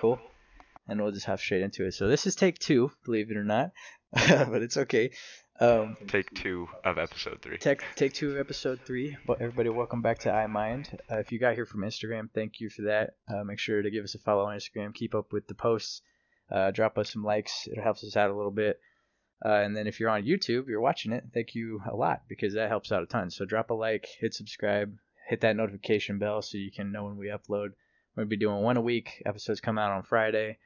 Cool. And we'll just hop straight into it. So this is take two, believe it or not, but it's okay. Um, Take two of episode three. take take two of episode three. But everybody, welcome back to iMind. Uh, if you got here from Instagram, thank you for that. Uh, make sure to give us a follow on Instagram. Keep up with the posts. Uh, drop us some likes. It helps us out a little bit. Uh, and then if you're on YouTube, you're watching it. Thank you a lot because that helps out a ton. So drop a like, hit subscribe, hit that notification bell so you can know when we upload. Gonna be doing one a week. Episodes come out on Friday,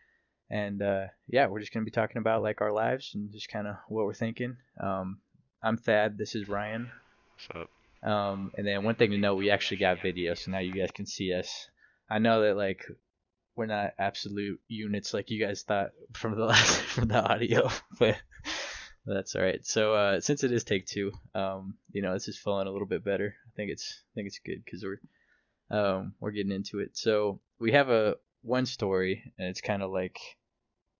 and uh, yeah, we're just gonna be talking about like our lives and just kind of what we're thinking. Um, I'm Thad. This is Ryan. So Um, and then one thing to know, we actually got video, so now you guys can see us. I know that like we're not absolute units like you guys thought from the last from the audio, but that's all right. So uh, since it is take two, um, you know, this is flowing a little bit better. I think it's I think it's good because we're um, we're getting into it. So we have a one story, and it's kind of like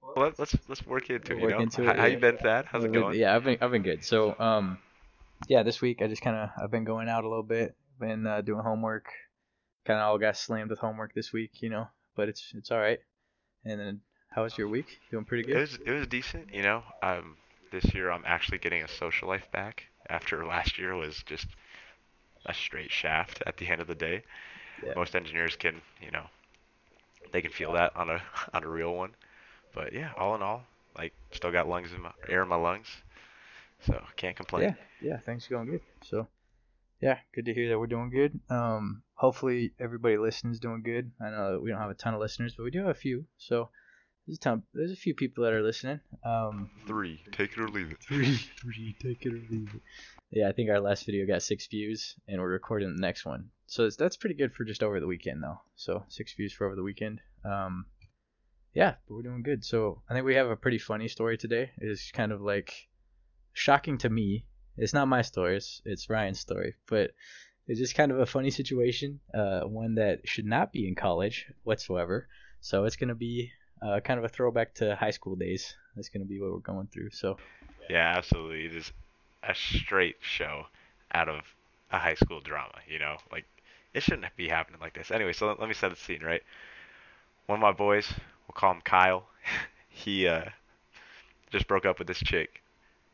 well, let's let's let's work into it. You know, into how, it, how yeah. you been, Thad? How's it going? Yeah, I've been I've been good. So um, yeah, this week I just kind of I've been going out a little bit, been uh, doing homework. Kind of all got slammed with homework this week, you know, but it's it's all right. And then how was your week? Doing pretty good. It was it was decent. You know, um, this year I'm actually getting a social life back after last year was just a straight shaft at the end of the day. Yeah. Most engineers can, you know, they can feel that on a on a real one. But yeah, all in all, like still got lungs in my air in my lungs, so can't complain. Yeah, yeah, things are going good. So yeah, good to hear that we're doing good. Um, hopefully everybody listening is doing good. I know that we don't have a ton of listeners, but we do have a few. So there's a ton. There's a few people that are listening. Um, Three, take it or leave it. three, three, take it or leave it. Yeah, I think our last video got six views, and we're recording the next one. So that's pretty good for just over the weekend, though. So six views for over the weekend. Um, yeah, but we're doing good. So I think we have a pretty funny story today. It's kind of like shocking to me. It's not my story. It's it's Ryan's story, but it's just kind of a funny situation. Uh, one that should not be in college whatsoever. So it's gonna be uh, kind of a throwback to high school days. That's gonna be what we're going through. So Yeah, absolutely. It is a straight show out of a high school drama, you know? Like, it shouldn't be happening like this. Anyway, so let, let me set the scene, right? One of my boys, we'll call him Kyle, he uh, just broke up with this chick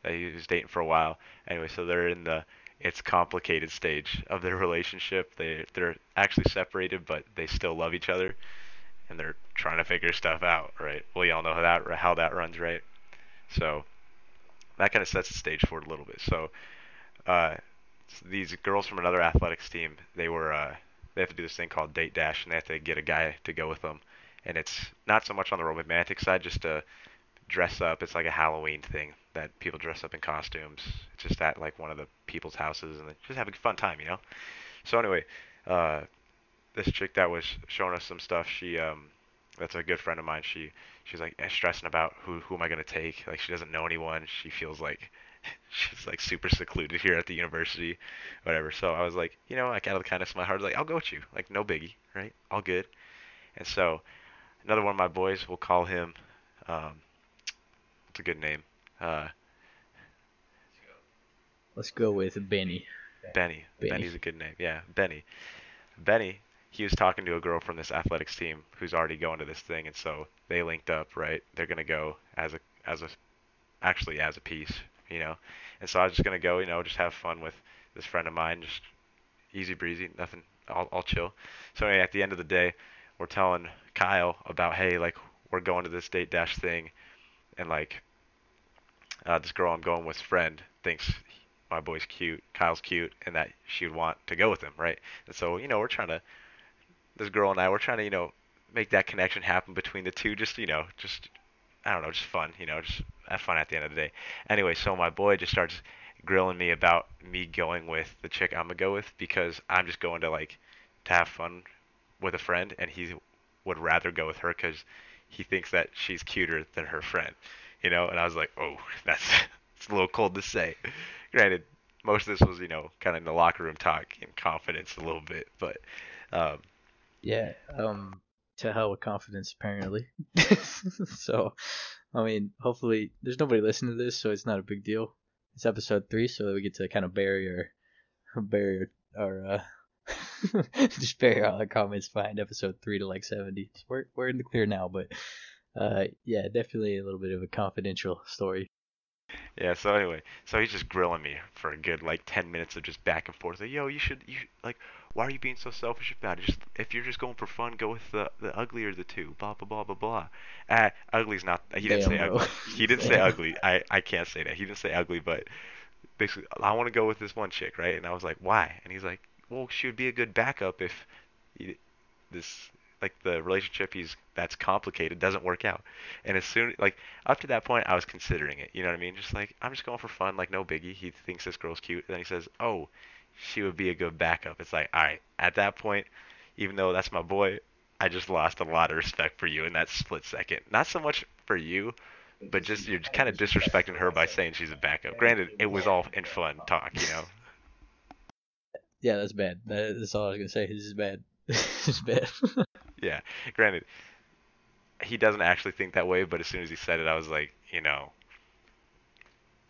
that he was dating for a while. Anyway, so they're in the it's complicated stage of their relationship. They they're actually separated, but they still love each other, and they're trying to figure stuff out, right? Well, y'all know how that how that runs, right? So that kind of sets the stage for it a little bit. So, uh, these girls from another athletics team, they were uh, they have to do this thing called date dash, and they have to get a guy to go with them. And it's not so much on the romantic side, just to dress up. It's like a Halloween thing that people dress up in costumes. It's just at like one of the people's houses, and just have a fun time, you know. So anyway, uh, this chick that was showing us some stuff, she um, that's a good friend of mine. She she's like eh, stressing about who who am I gonna take? Like she doesn't know anyone. She feels like she's like super secluded here at the university, whatever. So I was like, you know, like out of the kindness of my heart, like I'll go with you. Like no biggie, right? All good. And so another one of my boys, we'll call him. Um, what's a good name? Uh, let's go with Benny. Benny. Benny. Benny's a good name. Yeah, Benny. Benny, he was talking to a girl from this athletics team who's already going to this thing, and so they linked up. Right, they're gonna go as a as a actually as a piece, you know. And so I was just gonna go, you know, just have fun with this friend of mine, just easy breezy, nothing, all, all chill. So anyway, at the end of the day, we're telling Kyle about, hey, like we're going to this date dash thing, and like uh, this girl I'm going with friend thinks my boy's cute, Kyle's cute, and that she would want to go with him, right? And so, you know, we're trying to, this girl and I, we're trying to, you know, make that connection happen between the two, just, you know, just, I don't know, just fun, you know, just have fun at the end of the day. Anyway, so my boy just starts grilling me about me going with the chick I'm gonna go with because I'm just going to like to have fun with a friend, and he would rather go with her because he thinks that she's cuter than her friend, you know. And I was like, oh, that's it's a little cold to say. Granted, most of this was, you know, kind of in the locker room talk and confidence a little bit, but um, Yeah. Um. To hell with confidence, apparently. so, I mean, hopefully, there's nobody listening to this, so it's not a big deal. It's episode three, so we get to kind of bury our, bury our, our uh, Just bury all the comments behind episode three to like seventy. So we're we're in the clear now, but uh, yeah, definitely a little bit of a confidential story. Yeah. So anyway, so he's just grilling me for a good like ten minutes of just back and forth. Like, yo, you should, you should, like, why are you being so selfish about it? Just if you're just going for fun, go with the the uglier of the two. Blah blah blah blah blah. Uh, ugly's not. He didn't Damn, say bro. ugly. He didn't say ugly. I I can't say that. He didn't say ugly, but basically, I want to go with this one chick, right? And I was like, why? And he's like, well, she would be a good backup if he, this like the relationship he's that's complicated doesn't work out. And as soon like up to that point, I was considering it. You know what I mean? Just like I'm just going for fun, like no biggie. He thinks this girl's cute, and then he says, oh, she would be a good backup. It's like, all right, at that point, even though that's my boy, I just lost a lot of respect for you in that split second. Not so much for you, but just you're kind of disrespecting her by saying she's a backup. Granted, it was all in fun talk, you know. Yeah, that's bad. That's all I was gonna say. This is bad. this is bad. Yeah, granted, he doesn't actually think that way, but as soon as he said it, I was like, you know,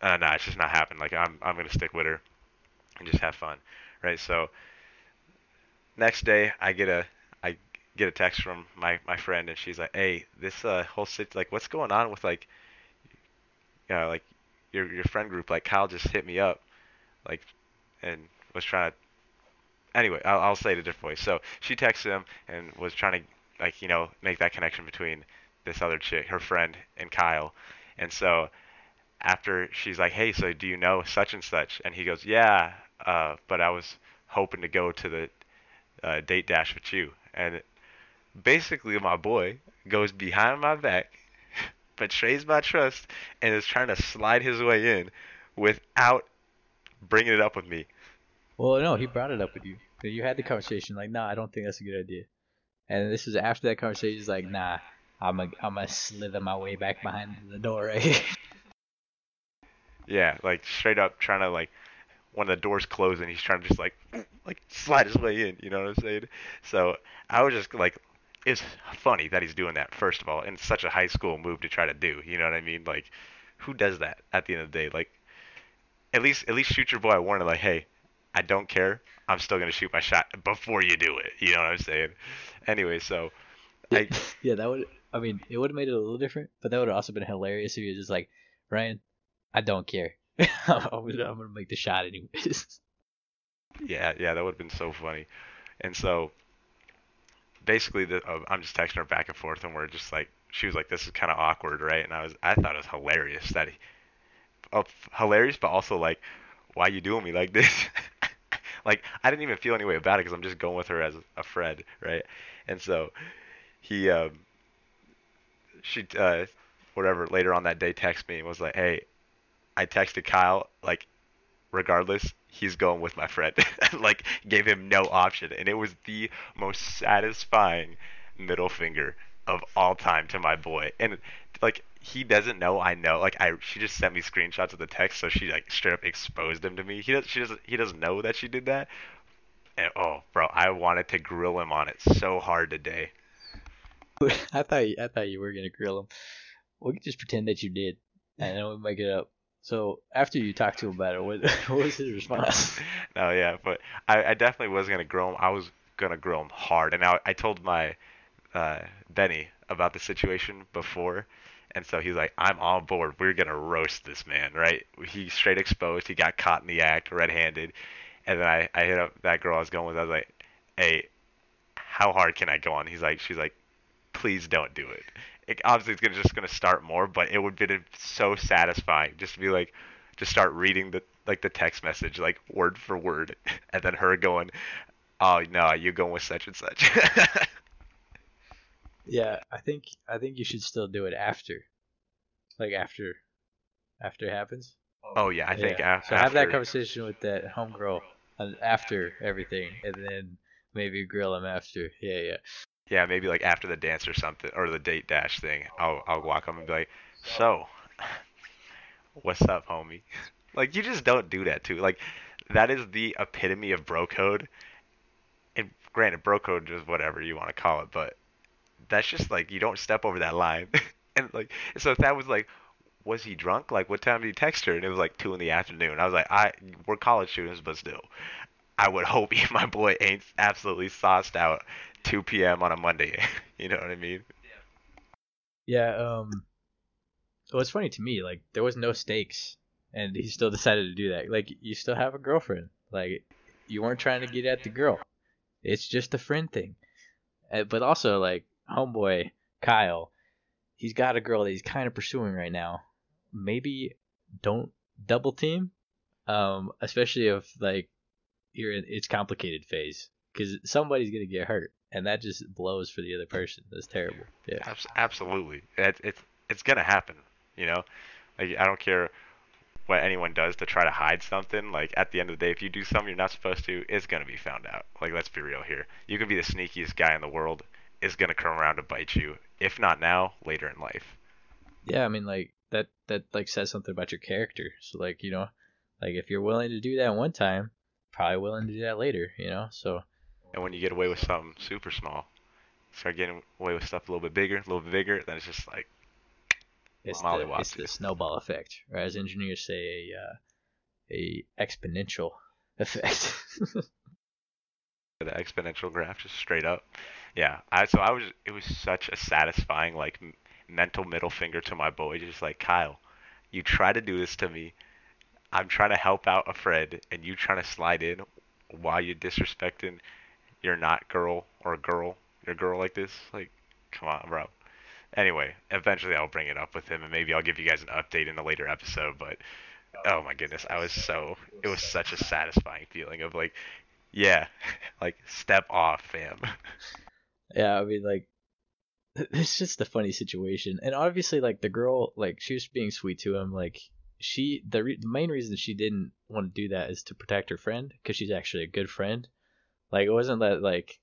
uh, nah, it's just not happening. Like I'm, I'm gonna stick with her and just have fun, right? So next day, I get a, I get a text from my my friend, and she's like, hey, this uh whole sit, like, what's going on with like, you know, like your your friend group? Like Kyle just hit me up, like, and was trying to anyway, I'll, I'll say it a different way. So she texted him and was trying to like you know make that connection between this other chick, her friend, and Kyle. And so after she's like, "Hey, so do you know such and such?" and he goes, "Yeah, uh, but I was hoping to go to the uh, date dash with you." And basically, my boy goes behind my back, betrays my trust, and is trying to slide his way in without bringing it up with me. well, no, he brought it up with you. You had the conversation like, nah, I don't think that's a good idea. And this is after that conversation. He's like, nah, I'm a, I'm gonna slither my way back behind the door right here. Yeah, like straight up trying to like when the doors close and he's trying to just like like slide his way in, you know what I'm saying? So I was just like it's funny that he's doing that first of all, it's such a high school move to try to do, you know what I mean? Like who does that at the end of the day? Like at least at least shoot your boy a warning like, "Hey, I don't care. I'm still to shoot my shot before you do it." You know what I'm saying? Anyway, so I yeah, that would. I mean, it would have made it a little different, but that would have also been hilarious if you were just like, Ryan, I don't care. I'm, gonna, make the shot anyways. Yeah, yeah, that would have been so funny. And so basically, the, uh, I'm just texting her back and forth, and we're just like, she was like, "This is kind of awkward, right?" And I was, I thought it was hilarious that he, oh, hilarious, but also like, why you doing me like this? like, I didn't even feel any way about it because I'm just going with her as a friend, right? And so he, um, she, uh, whatever, later on that day, texted me and was like, "Hey, I texted Kyle like." regardless, he's going with my friend. like gave him no option, and it was the most satisfying middle finger of all time to my boy. And like he doesn't know I know. Like I, she just sent me screenshots of the text, so she like straight up exposed him to me. He does, she doesn't, he doesn't know that she did that. And oh, bro, I wanted to grill him on it so hard today. I thought you, I thought you were gonna grill him. We could just pretend that you did, and then we make it up. So after you talked to him about it, what, what was his response? no, yeah, but I, I definitely was gonna grill him. I was gonna grill him hard, and I, I told my uh, Benny about the situation before, and so he's like, "I'm on board. We're gonna roast this man, right?" He straight exposed. He got caught in the act, red-handed, and then I, I hit up that girl I was going with. I was like, "Hey, how hard can I go on?" He's like, "She's like, please don't do it." It, obviously, it's gonna just gonna start more, but it would be so satisfying just to be like, just start reading the like the text message like word for word, and then her going, "Oh no, you're going with such and such." yeah, I think I think you should still do it after, like after, after it happens. oh yeah, I think yeah. af- so have that conversation with that homegirl uh, after everything, and then maybe grill him after. Yeah, yeah. Yeah, maybe like after the dance or something, or the date dash thing. I'll I'll walk up and be like, "So, what's up, homie?" Like you just don't do that too. Like that is the epitome of bro code. And granted, bro code is whatever you want to call it, but that's just like you don't step over that line. and like, so if that was like, was he drunk? Like, what time did he text her? And it was like two in the afternoon. I was like, I we're college students, but still, I would hope my boy ain't absolutely sauced out 2 p.m. on a Monday. you know what I mean? Yeah. Um. Well, it's funny to me. Like there was no stakes, and he still decided to do that. Like you still have a girlfriend. Like you weren't trying to get at the girl. It's just a friend thing. Uh, but also like homeboy Kyle, he's got a girl that he's kind of pursuing right now. Maybe don't double team, um, especially if like you're in its complicated phase, because somebody's gonna get hurt, and that just blows for the other person. That's terrible. Yeah. Absolutely. It, it's it's gonna happen. You know, like I don't care what anyone does to try to hide something. Like at the end of the day, if you do something you're not supposed to, it's gonna be found out. Like let's be real here. You can be the sneakiest guy in the world, is gonna come around to bite you. If not now, later in life. Yeah, I mean like that that like says something about your character. So like you know, like if you're willing to do that one time, probably willing to do that later. You know, so. And when you get away with something super small, start getting away with stuff a little bit bigger, a little bit bigger, then it's just like it's the, it's the snowball effect, or as engineers say, a uh, a exponential effect. the exponential graph, just straight up. Yeah, I so I was. It was such a satisfying like m- mental middle finger to my boy, just like Kyle, you try to do this to me. I'm trying to help out a friend, and you trying to slide in while you're disrespecting you're not girl or girl, you're girl like this. Like, come on, bro. Anyway, eventually I'll bring it up with him, and maybe I'll give you guys an update in a later episode. But oh my goodness, I was so it was such a satisfying feeling of like, yeah, like step off, fam. Yeah, I mean like it's just a funny situation, and obviously like the girl like she was being sweet to him, like she the, re- the main reason she didn't want to do that is to protect her friend because she's actually a good friend like it wasn't that like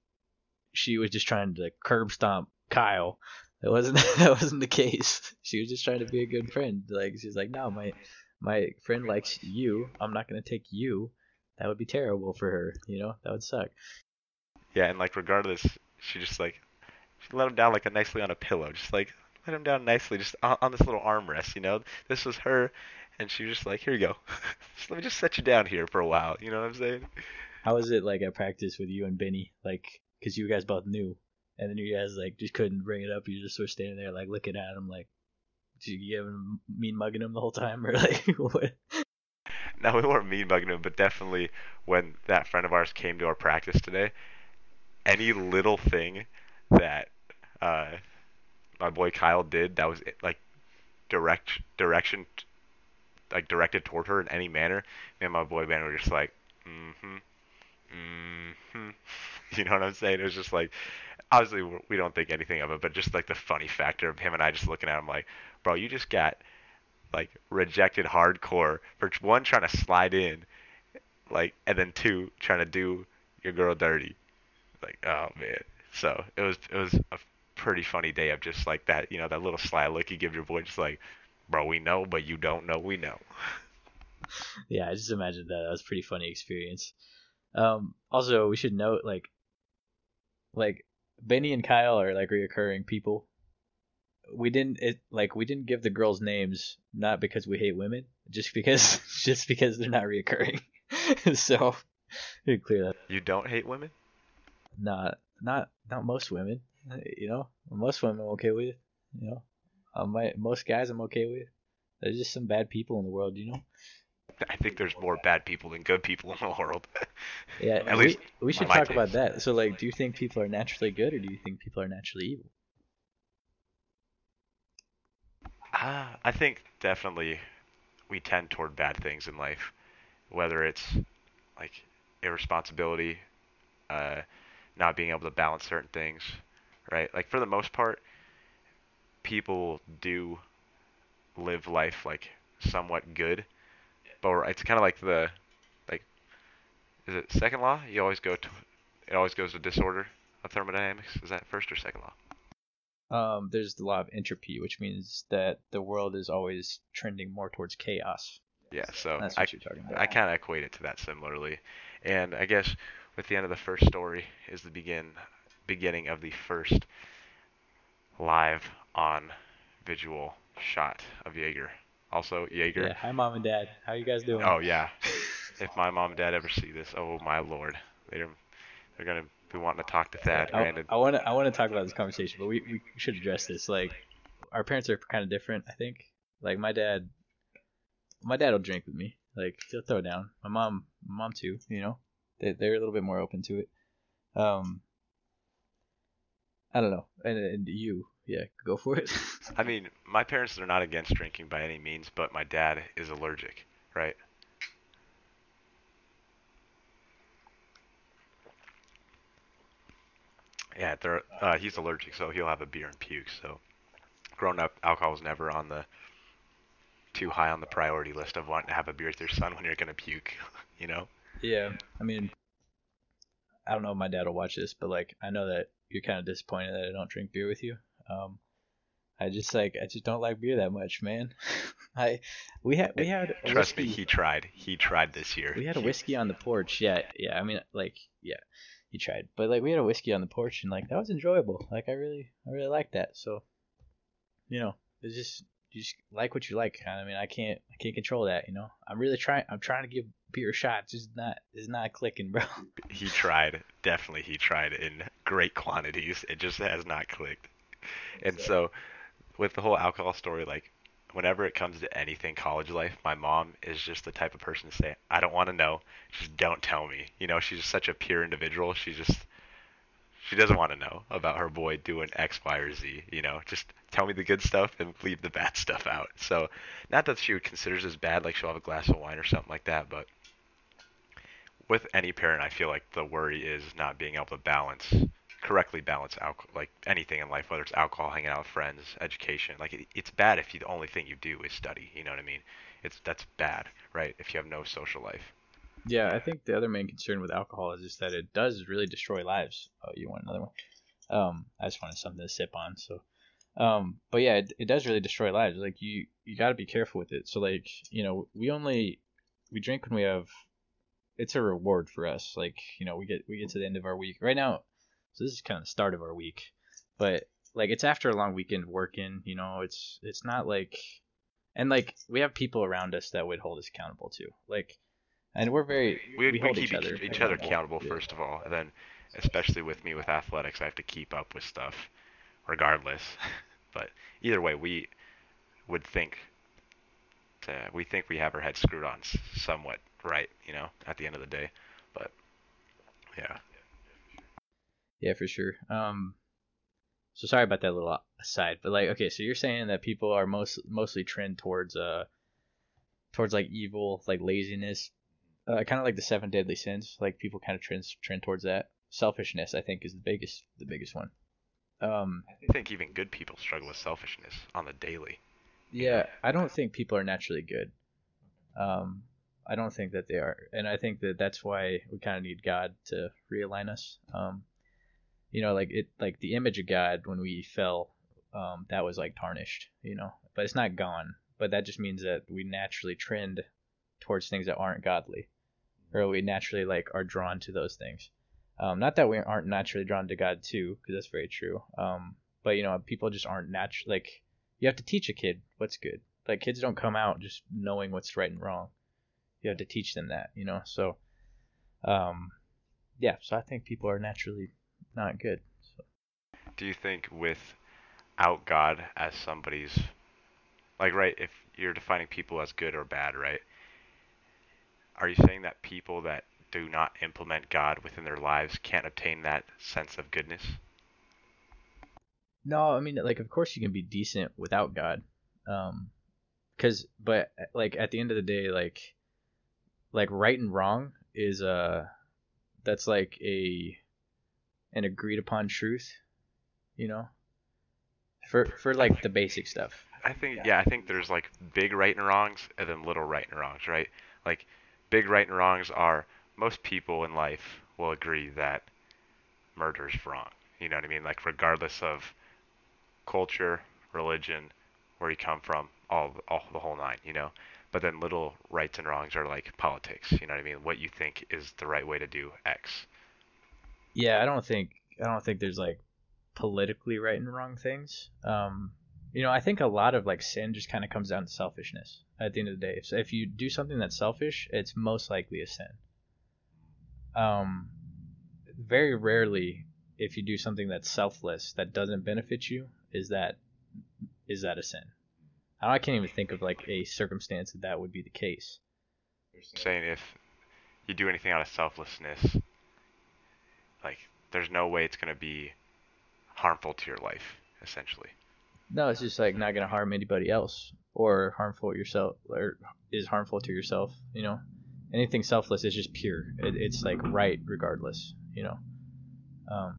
she was just trying to curb stomp Kyle. It wasn't that wasn't the case. She was just trying to be a good friend. Like she's like, no, my my friend likes you. I'm not gonna take you. That would be terrible for her. You know, that would suck. Yeah, and like regardless, she just like she let him down like a nicely on a pillow, just like let him down nicely, just on, on this little armrest. You know, this was her, and she was just like, here you go. just, let me just set you down here for a while. You know what I'm saying? How was it like at practice with you and Benny? Like, cause you guys both knew, and then you guys like just couldn't bring it up. You just were standing there like looking at him, like, did you give him mean mugging him the whole time, or like what? No, we weren't mean mugging him, but definitely when that friend of ours came to our practice today, any little thing that uh, my boy Kyle did that was like direct direction, like directed toward her in any manner, me and my boy Ben were just like, mm-hmm, mm-hmm. You know what I'm saying? It was just like, obviously we don't think anything of it, but just like the funny factor of him and I just looking at him like, bro, you just got like rejected hardcore for one trying to slide in, like, and then two trying to do your girl dirty. Like, oh man. So it was it was a pretty funny day of just like that, you know, that little sly look you give your boy, just like, bro, we know, but you don't know, we know. yeah, I just imagined that. That was pretty funny experience. Um, also, we should note like, like Benny and Kyle are like reoccurring people. We didn't it like we didn't give the girls names not because we hate women, just because just because they're not reoccurring. so clear that. You don't hate women? Not not not most women. You know, most women I'm okay with. You know, um, my most guys I'm okay with. There's just some bad people in the world, you know. I think there's more bad people than good people in the world. yeah, at we, least we should talk about that. So, like, do you think people are naturally good, or do you think people are naturally evil? Uh, I think definitely we tend toward bad things in life, whether it's like irresponsibility, uh, not being able to balance certain things, right? Like for the most part, people do live life like somewhat good but it's kind of like the like is it second law? You always go to it always goes to disorder of thermodynamics. Is that first or second law? Um, there's the law of entropy, which means that the world is always trending more towards chaos. Yeah, so That's what I, you're talking about. I kind of equate it to that similarly, and I guess with the end of the first story is the begin beginning of the first live on visual shot of Jaeger also Jaeger. Yeah. Hi, mom and dad. How you guys doing? Oh yeah. if my mom and dad ever see this, oh my lord, they're they're gonna be wanting to talk to Thad. I Granted, want to I want to talk about this conversation, but we, we should address this. Like, our parents are kind of different. I think. Like my dad, my dad will drink with me. Like he'll throw down. My mom, my mom too. You know, they they're a little bit more open to it. Um, I don't know. And, and you, yeah, go for it. I mean, my parents are not against drinking by any means, but my dad is allergic, right? Yeah, they're, uh, he's allergic, so he'll have a beer and puke. So, growing up, alcohol was never on the too high on the priority list of wanting to have a beer with your son when you're gonna puke. You know? yeah, I mean, I don't know if my dad will watch this, but like I know that you're kind of disappointed that I don't drink beer with you. Um, I just like I just don't like beer that much, man. I we had we had Trust me, whiskey- he tried. He tried this year. we had a whiskey on the porch. Yeah, yeah. I mean, like, yeah, he tried, but like we had a whiskey on the porch, and like that was enjoyable. Like I really, I really liked that. So, you know, it's just you just like what you like. I mean, I can't, I can't control that. You know, I'm really trying. I'm trying to give beer shots. It's not, it's not clicking, bro. He tried. Definitely, he tried in great quantities. It just has not clicked. And so, with the whole alcohol story, like, whenever it comes to anything college life, my mom is just the type of person to say, I don't want to know. Just don't tell me. You know, she's just such a pure individual. She just, she doesn't want to know about her boy doing X, Y, or Z. You know, just tell me the good stuff and leave the bad stuff out. So, not that she would consider as bad, like she'll have a glass of wine or something like that, but with any parent, I feel like the worry is not being able to balance correctly balance alcohol, like anything in life, whether it's alcohol, hanging out with friends, education. Like it, it's bad if you, the only thing you do is study. You know what I mean? It's that's bad, right? If you have no social life. Yeah, I think the other main concern with alcohol is just that it does really destroy lives. Oh, you want another one? Um, I just wanted something to sip on. So, um, but yeah, it, it does really destroy lives. Like you, you got to be careful with it. So like, you know, we only we drink when we have. It's a reward for us. Like you know, we get we get to the end of our week right now. So this is kind of the start of our week, but like it's after a long weekend working. You know, it's it's not like, and like we have people around us that would hold us accountable too. Like and we're very We, we, we, hold keep each other each other accountable Yeah. first of all, and then especially with me with athletics, I have to keep up with stuff, regardless. but either way, we would think. To, we think we have our heads screwed on somewhat right, you know, at the end of the day. But yeah, Yeah, for sure. Um, so sorry about that little aside, but like, okay, so you're saying that people are most mostly trend towards uh, towards like evil, like laziness, uh, kind of like the seven deadly sins. Like people kind of trend trend towards that. Selfishness, I think, is the biggest the biggest one. Um, I think even good people struggle with selfishness on the daily. yeah, I don't think people are naturally good. Um, I don't think that they are, and I think that that's why we kind of need God to realign us. Um, you know, like it, like the image of God when we fell, um, that was like tarnished. You know, but it's not gone. But that just means that we naturally trend towards things that aren't godly, or we naturally like are drawn to those things. Um, not that we aren't naturally drawn to God too, because that's very true. Um, but you know, people just aren't natural. Like you have to teach a kid what's good. Like kids don't come out just knowing what's right and wrong. You have to teach them that, you know. So, um, yeah. So I think people are naturally not good. So. Do you think without God as somebody's like right if you're defining people as good or bad, right? Are you saying that people that do not implement God within their lives can't obtain that sense of goodness? No, I mean, like, of course you can be decent without God, um, cause, but like at the end of the day, like, like right and wrong is uh, that's like a, an agreed upon truth, you know, for for like the basic stuff. I think yeah, I think there's like big right and wrongs and then little right and wrongs, right? Like big right and wrongs are most people in life will agree that murder is wrong. You know what I mean? Like regardless of culture, religion, where you come from, all all the whole nine, you know. But then little rights and wrongs are like politics, you know what I mean? What you think is the right way to do X. Yeah, I don't think I don't think there's like politically right and wrong things. Um, you know, I think a lot of like sin just kind of comes down to selfishness at the end of the day. So if you do something that's selfish, it's most likely a sin. Um, very rarely, if you do something that's selfless that doesn't benefit you, is that is that a sin? I can't even think of like a circumstance that that would be the case. saying if you do anything out of selflessness, there's no way it's gonna be harmful to your life, essentially. No, it's just like not gonna harm anybody else or harmful yourself or is harmful to yourself. You know, anything selfless is just pure. It, it's like right regardless. You know. Um,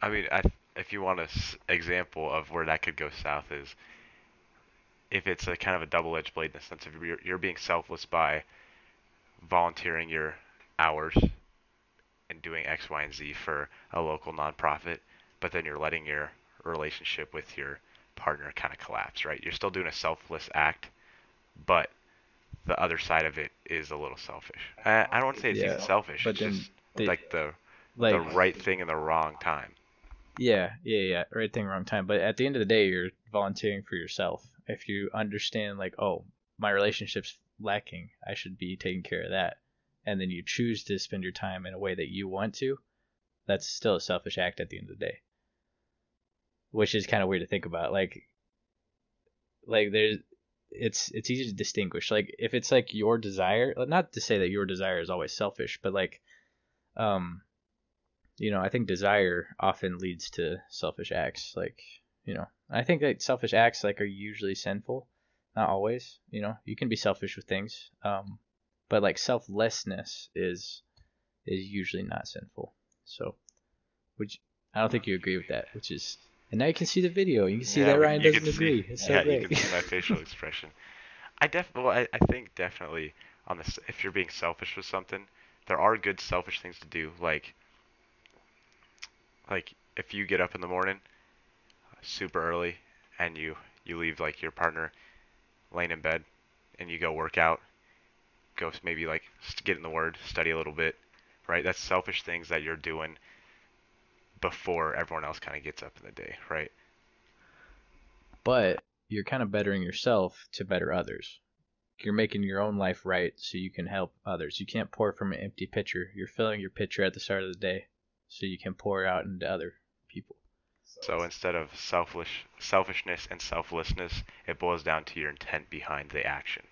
I mean, I, if you want an example of where that could go south is if it's a kind of a double-edged blade in the sense of you're, you're being selfless by volunteering your hours and doing X, Y, and Z for a local nonprofit, but then you're letting your relationship with your partner kind of collapse, right? You're still doing a selfless act, but the other side of it is a little selfish. I, I don't want to say it's yeah, even selfish. But it's just like the like, the right thing in the wrong time. Yeah, yeah, yeah. Right thing, wrong time. But at the end of the day, you're volunteering for yourself. If you understand, like, oh, my relationship's lacking, I should be taking care of that, and then you choose to spend your time in a way that you want to, that's still a selfish act at the end of the day which is kind of weird to think about. Like, like there's, it's it's easy to distinguish. Like if it's like your desire, not to say that your desire is always selfish, but like, um, you know, I think desire often leads to selfish acts. Like, you know, I think that selfish acts like are usually sinful, not always. You know, you can be selfish with things, um, but like selflessness is is usually not sinful. So, which I don't think you agree with that, which is and now you can see the video. You can see yeah, that Ryan doesn't see, agree. It's so yeah, great. you can see my facial expression. I definitely, well, I, I think definitely on this, if you're being selfish with something, there are good selfish things to do. Like, like if you get up in the morning super early and you you leave like your partner laying in bed and you go work out, go maybe like get in the word, study a little bit, right? That's selfish things that you're doing before everyone else kind of gets up in the day, right? But you're kind of bettering yourself to better others. You're making your own life right so you can help others. You can't pour from an empty pitcher. You're filling your pitcher at the start of the day so you can pour out into other people. So instead of selfish selfishness and selflessness, it boils down to your intent behind the action.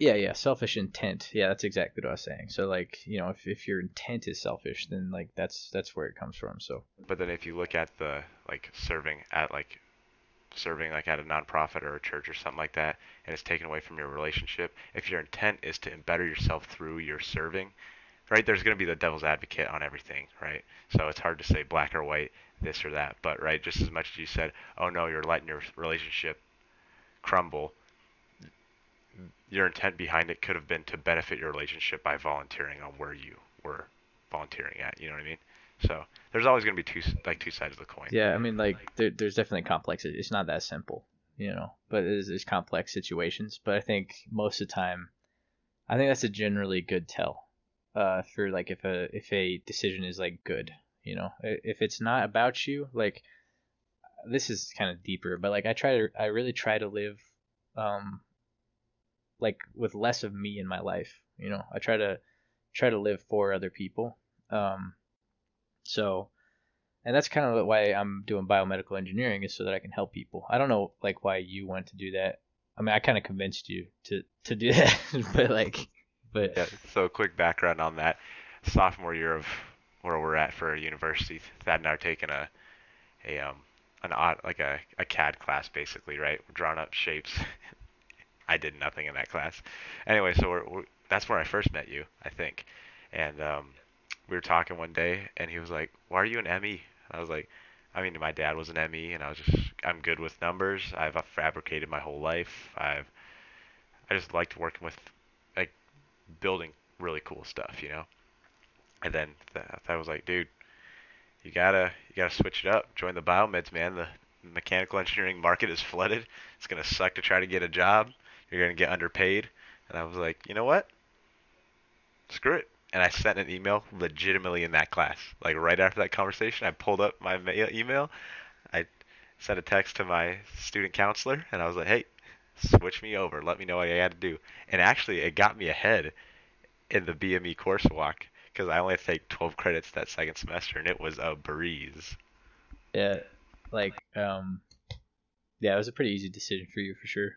Yeah, yeah, selfish intent. Yeah, that's exactly what I was saying. So like, you know, if, if your intent is selfish, then like that's that's where it comes from. So. But then if you look at the like serving at like serving like at a nonprofit or a church or something like that, and it's taken away from your relationship, if your intent is to better yourself through your serving, right? There's going to be the devil's advocate on everything, right? So it's hard to say black or white, this or that. But right, just as much as you said, oh no, you're letting your relationship crumble your intent behind it could have been to benefit your relationship by volunteering on where you were volunteering at. You know what I mean? So there's always going to be two like two sides of the coin. Yeah, I mean like there, there's definitely complex. It's not that simple, you know. But there's complex situations. But I think most of the time, I think that's a generally good tell uh, for like if a if a decision is like good. You know, if it's not about you, like this is kind of deeper, but like I try to I really try to live um like with less of me in my life. You know, I try to try to live for other people. Um, so, and that's kind of why I'm doing biomedical engineering is so that I can help people. I don't know like why you want to do that. I mean, I kind of convinced you to to do that, but like, but yeah. So quick background on that. Sophomore year of where we're at for university, Thad and I are taking a a um an odd like a, a CAD class basically, right? We're drawing up shapes I did nothing in that class. Anyway, so we're, we're, that's where I first met you, I think. And um, we were talking one day, and he was like, "Why are you an ME?" I was like, "I mean, my dad was an ME, and I was just I'm good with numbers. I've fabricated my whole life. I've I just liked working with like building really cool stuff, you know." And then I was like, "Dude, you gotta you gotta switch it up. Join the biomeds, man. The mechanical engineering market is flooded. It's gonna suck to try to get a job." You're to get underpaid. And I was like, you know what? Screw it. And I sent an email legitimately in that class. Like right after that conversation, I pulled up my email. I sent a text to my student counselor, and I was like, hey, switch me over. Let me know what I had to do. And actually, it got me ahead in the BME course walk because I only had to take 12 credits that second semester, and it was a breeze. Yeah, like um, yeah, it was a pretty easy decision for you for sure.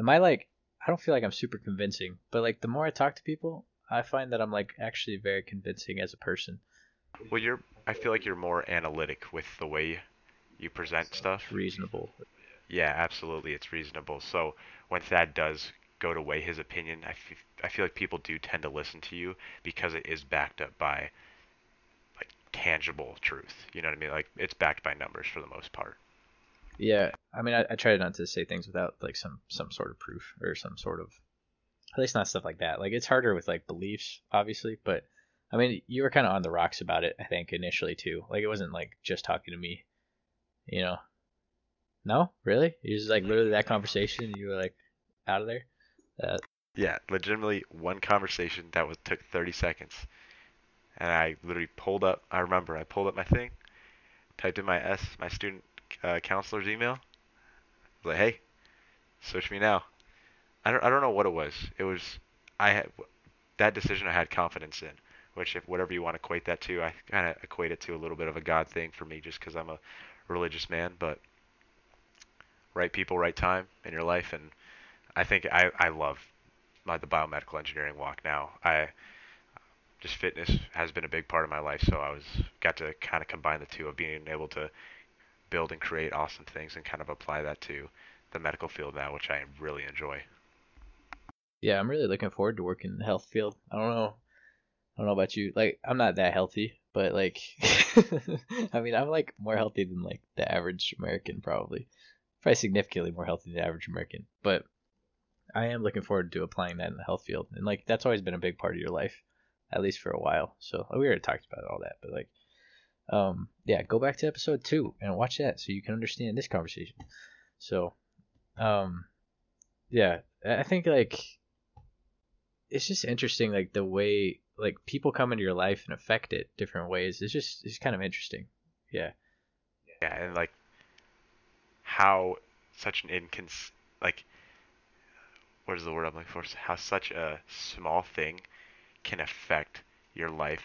Am I like? I don't feel like I'm super convincing, but like the more I talk to people, I find that I'm like actually very convincing as a person. Well, you're. I feel like you're more analytic with the way you present stuff. Reasonable. Yeah, absolutely, it's reasonable. So when Thad does go to weigh his opinion, I f- I feel like people do tend to listen to you because it is backed up by like tangible truth. You know what I mean? Like it's backed by numbers for the most part. Yeah, I mean, I, I try not to say things without like some some sort of proof or some sort of at least not stuff like that. Like it's harder with like beliefs, obviously, but I mean, you were kind of on the rocks about it, I think, initially too. Like it wasn't like just talking to me, you know. No, really? it was like literally that conversation, you were like out of there. Uh, Yeah, legitimately one conversation that was took 30 seconds, and I literally pulled up. I remember I pulled up my thing, typed in my S, my student uh, counselor's email. Like, hey, switch me now. I don't I don't know what it was. It was I had that decision I had confidence in, which if whatever you want to equate that to, I kind of equate it to a little bit of a God thing for me, just because I'm a religious man. But right people, right time in your life, and I think I I love my the biomedical engineering walk now. I just fitness has been a big part of my life, so I was got to kind of combine the two of being able to build and create awesome things and kind of apply that to the medical field now, which I really enjoy. yeah, I'm really looking forward to working in the health field. I don't know, I don't know about you. Like I'm not that healthy, but like, I mean, I'm like more healthy than like the average American, probably, probably significantly more healthy than the average American. But I am looking forward to applying that in the health field, and like that's always been a big part of your life, at least for a while. So we already talked about all that, but like, um, yeah, go back to episode two and watch that so you can understand this conversation. So, um, yeah, I think like it's just interesting, like the way like people come into your life and affect it different ways. It's just it's kind of interesting. Yeah, Yeah, and like how such an incons like what is the word I'm looking for? How such a small thing can affect your life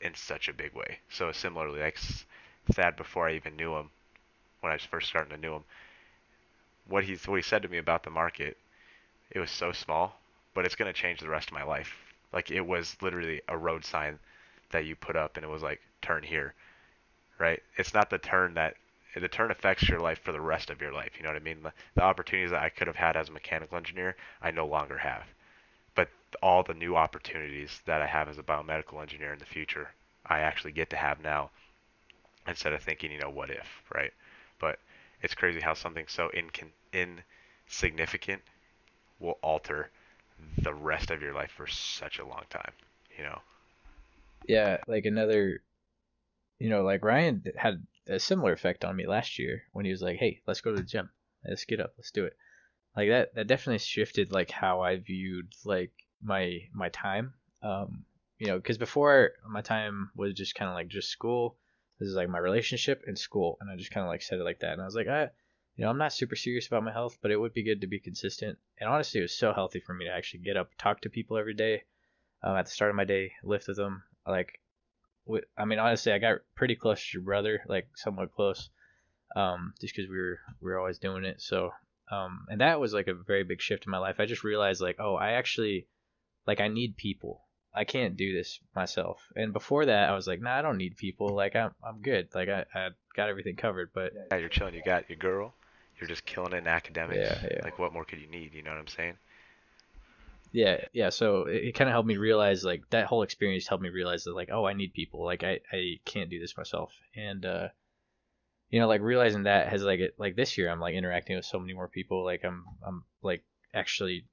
in such a big way. So similarly, like Thad, before I even knew him, when I was first starting to know him, what he what he said to me about the market, it was so small, but it's gonna change the rest of my life. Like it was literally a road sign that you put up, and it was like turn here, right? It's not the turn that the turn affects your life for the rest of your life. You know what I mean? The, the opportunities that I could have had as a mechanical engineer, I no longer have. All the new opportunities that I have as a biomedical engineer in the future, I actually get to have now instead of thinking, you know, what if, right? But it's crazy how something so incon- insignificant will alter the rest of your life for such a long time, you know? yeah. Like another, you know, like Ryan had a similar effect on me last year when he was like, "Hey, let's go to the gym. Let's get up. Let's do it." Like that. That definitely shifted like how I viewed like my my time. Um, you know, because before my time was just kind of like just school. This is like my relationship and school, and I just kind of like said it like that. And I was like, I, you know, I'm not super serious about my health, but it would be good to be consistent. And honestly, it was so healthy for me to actually get up, talk to people every day. Um, at the start of my day, lift with them. Like, I mean, honestly, I got pretty close to your brother, like somewhat close, um, just because we were we were always doing it. So, um, and that was like a very big shift in my life. I just realized like, oh, I actually, like, I need people. I can't do this myself. And before that, I was like, nah, I don't need people. Like, I'm I'm good. Like, I I got everything covered. But Yeah, you're chilling. You got your girl. You're just killing it in academics. Yeah, yeah. Like, what more could you need? You know what I'm saying? yeah yeah so it, it kind of helped me realize like that whole experience helped me realize that like oh i need people like i i can't do this myself and uh you know like realizing that has like it like this year i'm like interacting with so many more people like i'm i'm like actually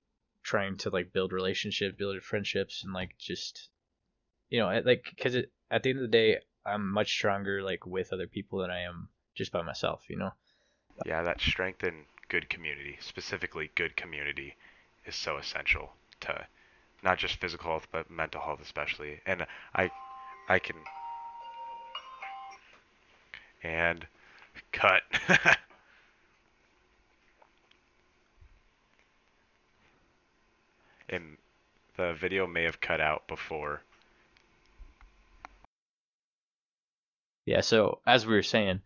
trying to like build relationships build friendships and like just you know like because at the end of the day i'm much stronger like with other people than i am just by myself you know Yeah, that strength in good community, specifically good community, is so essential to not just physical health but mental health especially. And I I can and Cut. and the video may have cut out before. Yeah, so as we were saying,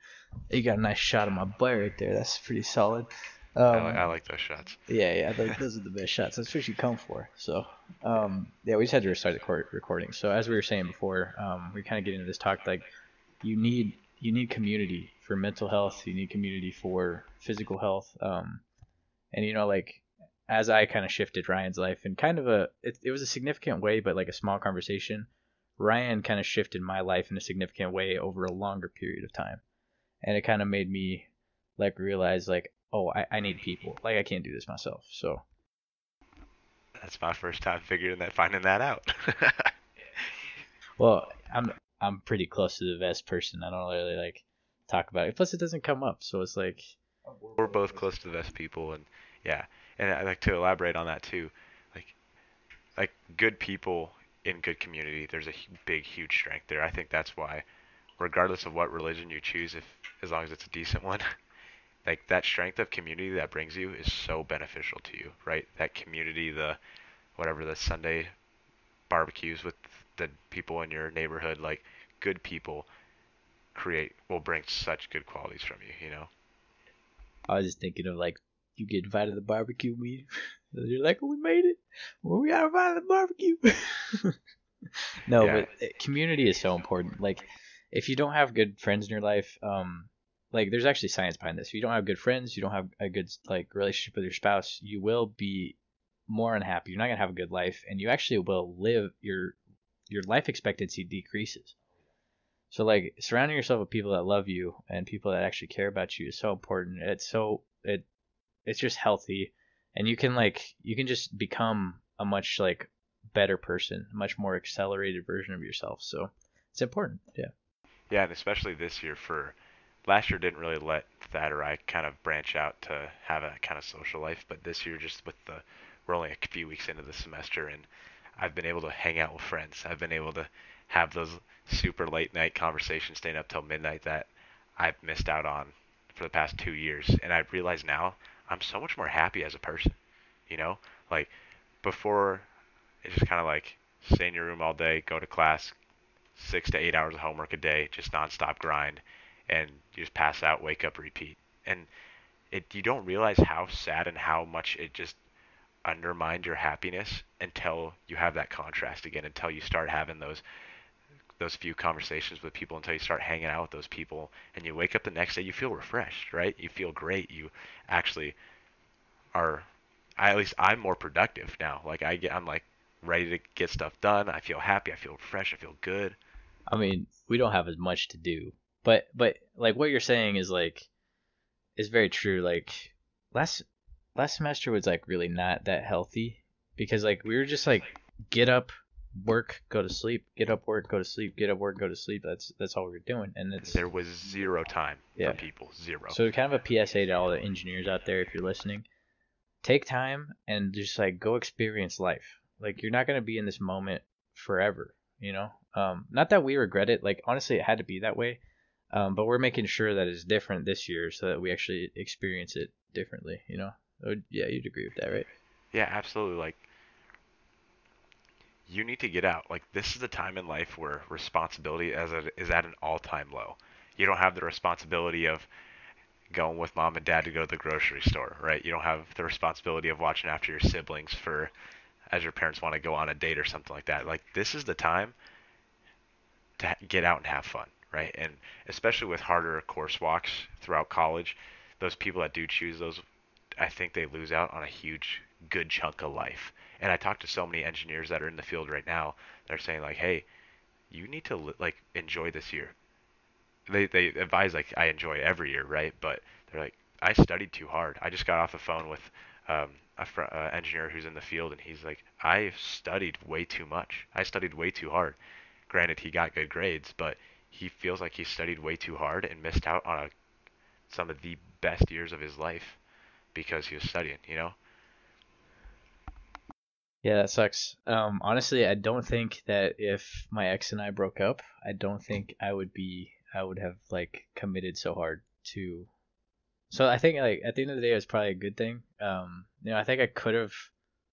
you got a nice shot of my butt right there. That's pretty solid. Um, I, like, I like those shots. Yeah, yeah, those, those are the best shots. That's what you come for. So, um, yeah, we just had to restart the court recording. So as we were saying before, um, we kind of get into this talk like you need you need community for mental health. You need community for physical health. Um, and you know, like as I kind of shifted Ryan's life in kind of a it, it was a significant way, but like a small conversation. Ryan kind of shifted my life in a significant way over a longer period of time, and it kind of made me like realize like oh I, I need people like I can't do this myself. So That's my first time figuring that, finding that out. well I'm I'm pretty close to the best person. I don't really like talk about it. Plus it doesn't come up, so it's like We're both close to the best people, and yeah, and I like to elaborate on that too. Like, like good people in good community. There's a big, huge strength there. I think that's why, regardless of what religion you choose, if as long as it's a decent one, like that strength of community that brings you is so beneficial to you, right? That community, the whatever the Sunday barbecues with the people in your neighborhood, like good people create will bring such good qualities from you, you know. I was just thinking of like you get invited to the barbecue meeting. You're like, oh, we made it. Well, we got invited to the barbecue. no, Yeah. but uh, community is so important. Like, if you don't have good friends in your life, um, like there's actually science behind this. If you don't have good friends, you don't have a good like relationship with your spouse, you will be more unhappy. You're not gonna have a good life, and you actually will live your your life expectancy decreases. So like surrounding yourself with people that love you and people that actually care about you is so important. It's so it it's just healthy and you can like you can just become a much like better person, a much more accelerated version of yourself. So it's important. Yeah. Yeah, and especially this year for last year didn't really let Thad or I kind of branch out to have a kind of social life, but this year just with the we're only a few weeks into the semester and I've been able to hang out with friends. I've been able to have those super late night conversations staying up till midnight that I've missed out on for the past 2 years and I realize now I'm so much more happy as a person. You know? Like before it's just kind of like stay in your room all day, go to class, six to eight hours of homework a day, just nonstop grind, and you just pass out, wake up, repeat. And it you don't realize how sad and how much it just undermined your happiness until you have that contrast again, until you start having those those few conversations with people until you start hanging out with those people and you wake up the next day you feel refreshed right? You feel great. You actually are I, at least i'm more productive now. Like i get i'm like ready to get stuff done. I feel happy. I feel fresh i feel good. I mean, we don't have as much to do. But but like what you're saying is like is very true. Like last last semester was like really not that healthy because like we were just like get up, work, go to sleep, get up, work, go to sleep, get up, work, go to sleep. That's that's all we were doing. And it's there was zero time Yeah. for people zero so kind of a PSA to all the engineers out there if you're listening. Take time and just like go experience life. Like you're not gonna be in this moment forever, you know? Um not that we regret it, like honestly it had to be that way. Um, but we're making sure that it's different this year so that we actually experience it differently, you know? Oh, yeah, you'd agree with that, right? Yeah, absolutely. Like, you need to get out. Like, this is the time in life where responsibility is at, is at an all-time low. You don't have the responsibility of going with mom and dad to go to the grocery store, right? You don't have the responsibility of watching after your siblings for as your parents want to go on a date or something like that. Like, this is the time to get out and have fun, right? And especially with harder course walks throughout college, those people that do choose those I think they lose out on a huge good chunk of life. And I talk to so many engineers that are in the field right now. They're saying like, "Hey, you need to like enjoy this year." They they advise like I enjoy every year, right? But they're like, "I studied too hard. I just got off the phone with um, a fr- uh, engineer who's in the field, and he's like, I studied way too much. I studied way too hard. Granted, he got good grades, but he feels like he studied way too hard and missed out on a, some of the best years of his life." because he was studying, you know? Yeah, that sucks. Um, honestly, I don't think that if my ex and I broke up, I don't think I would be, I would have like committed so hard to so I think like at the end of the day it was probably a good thing. Um you know, I think I could have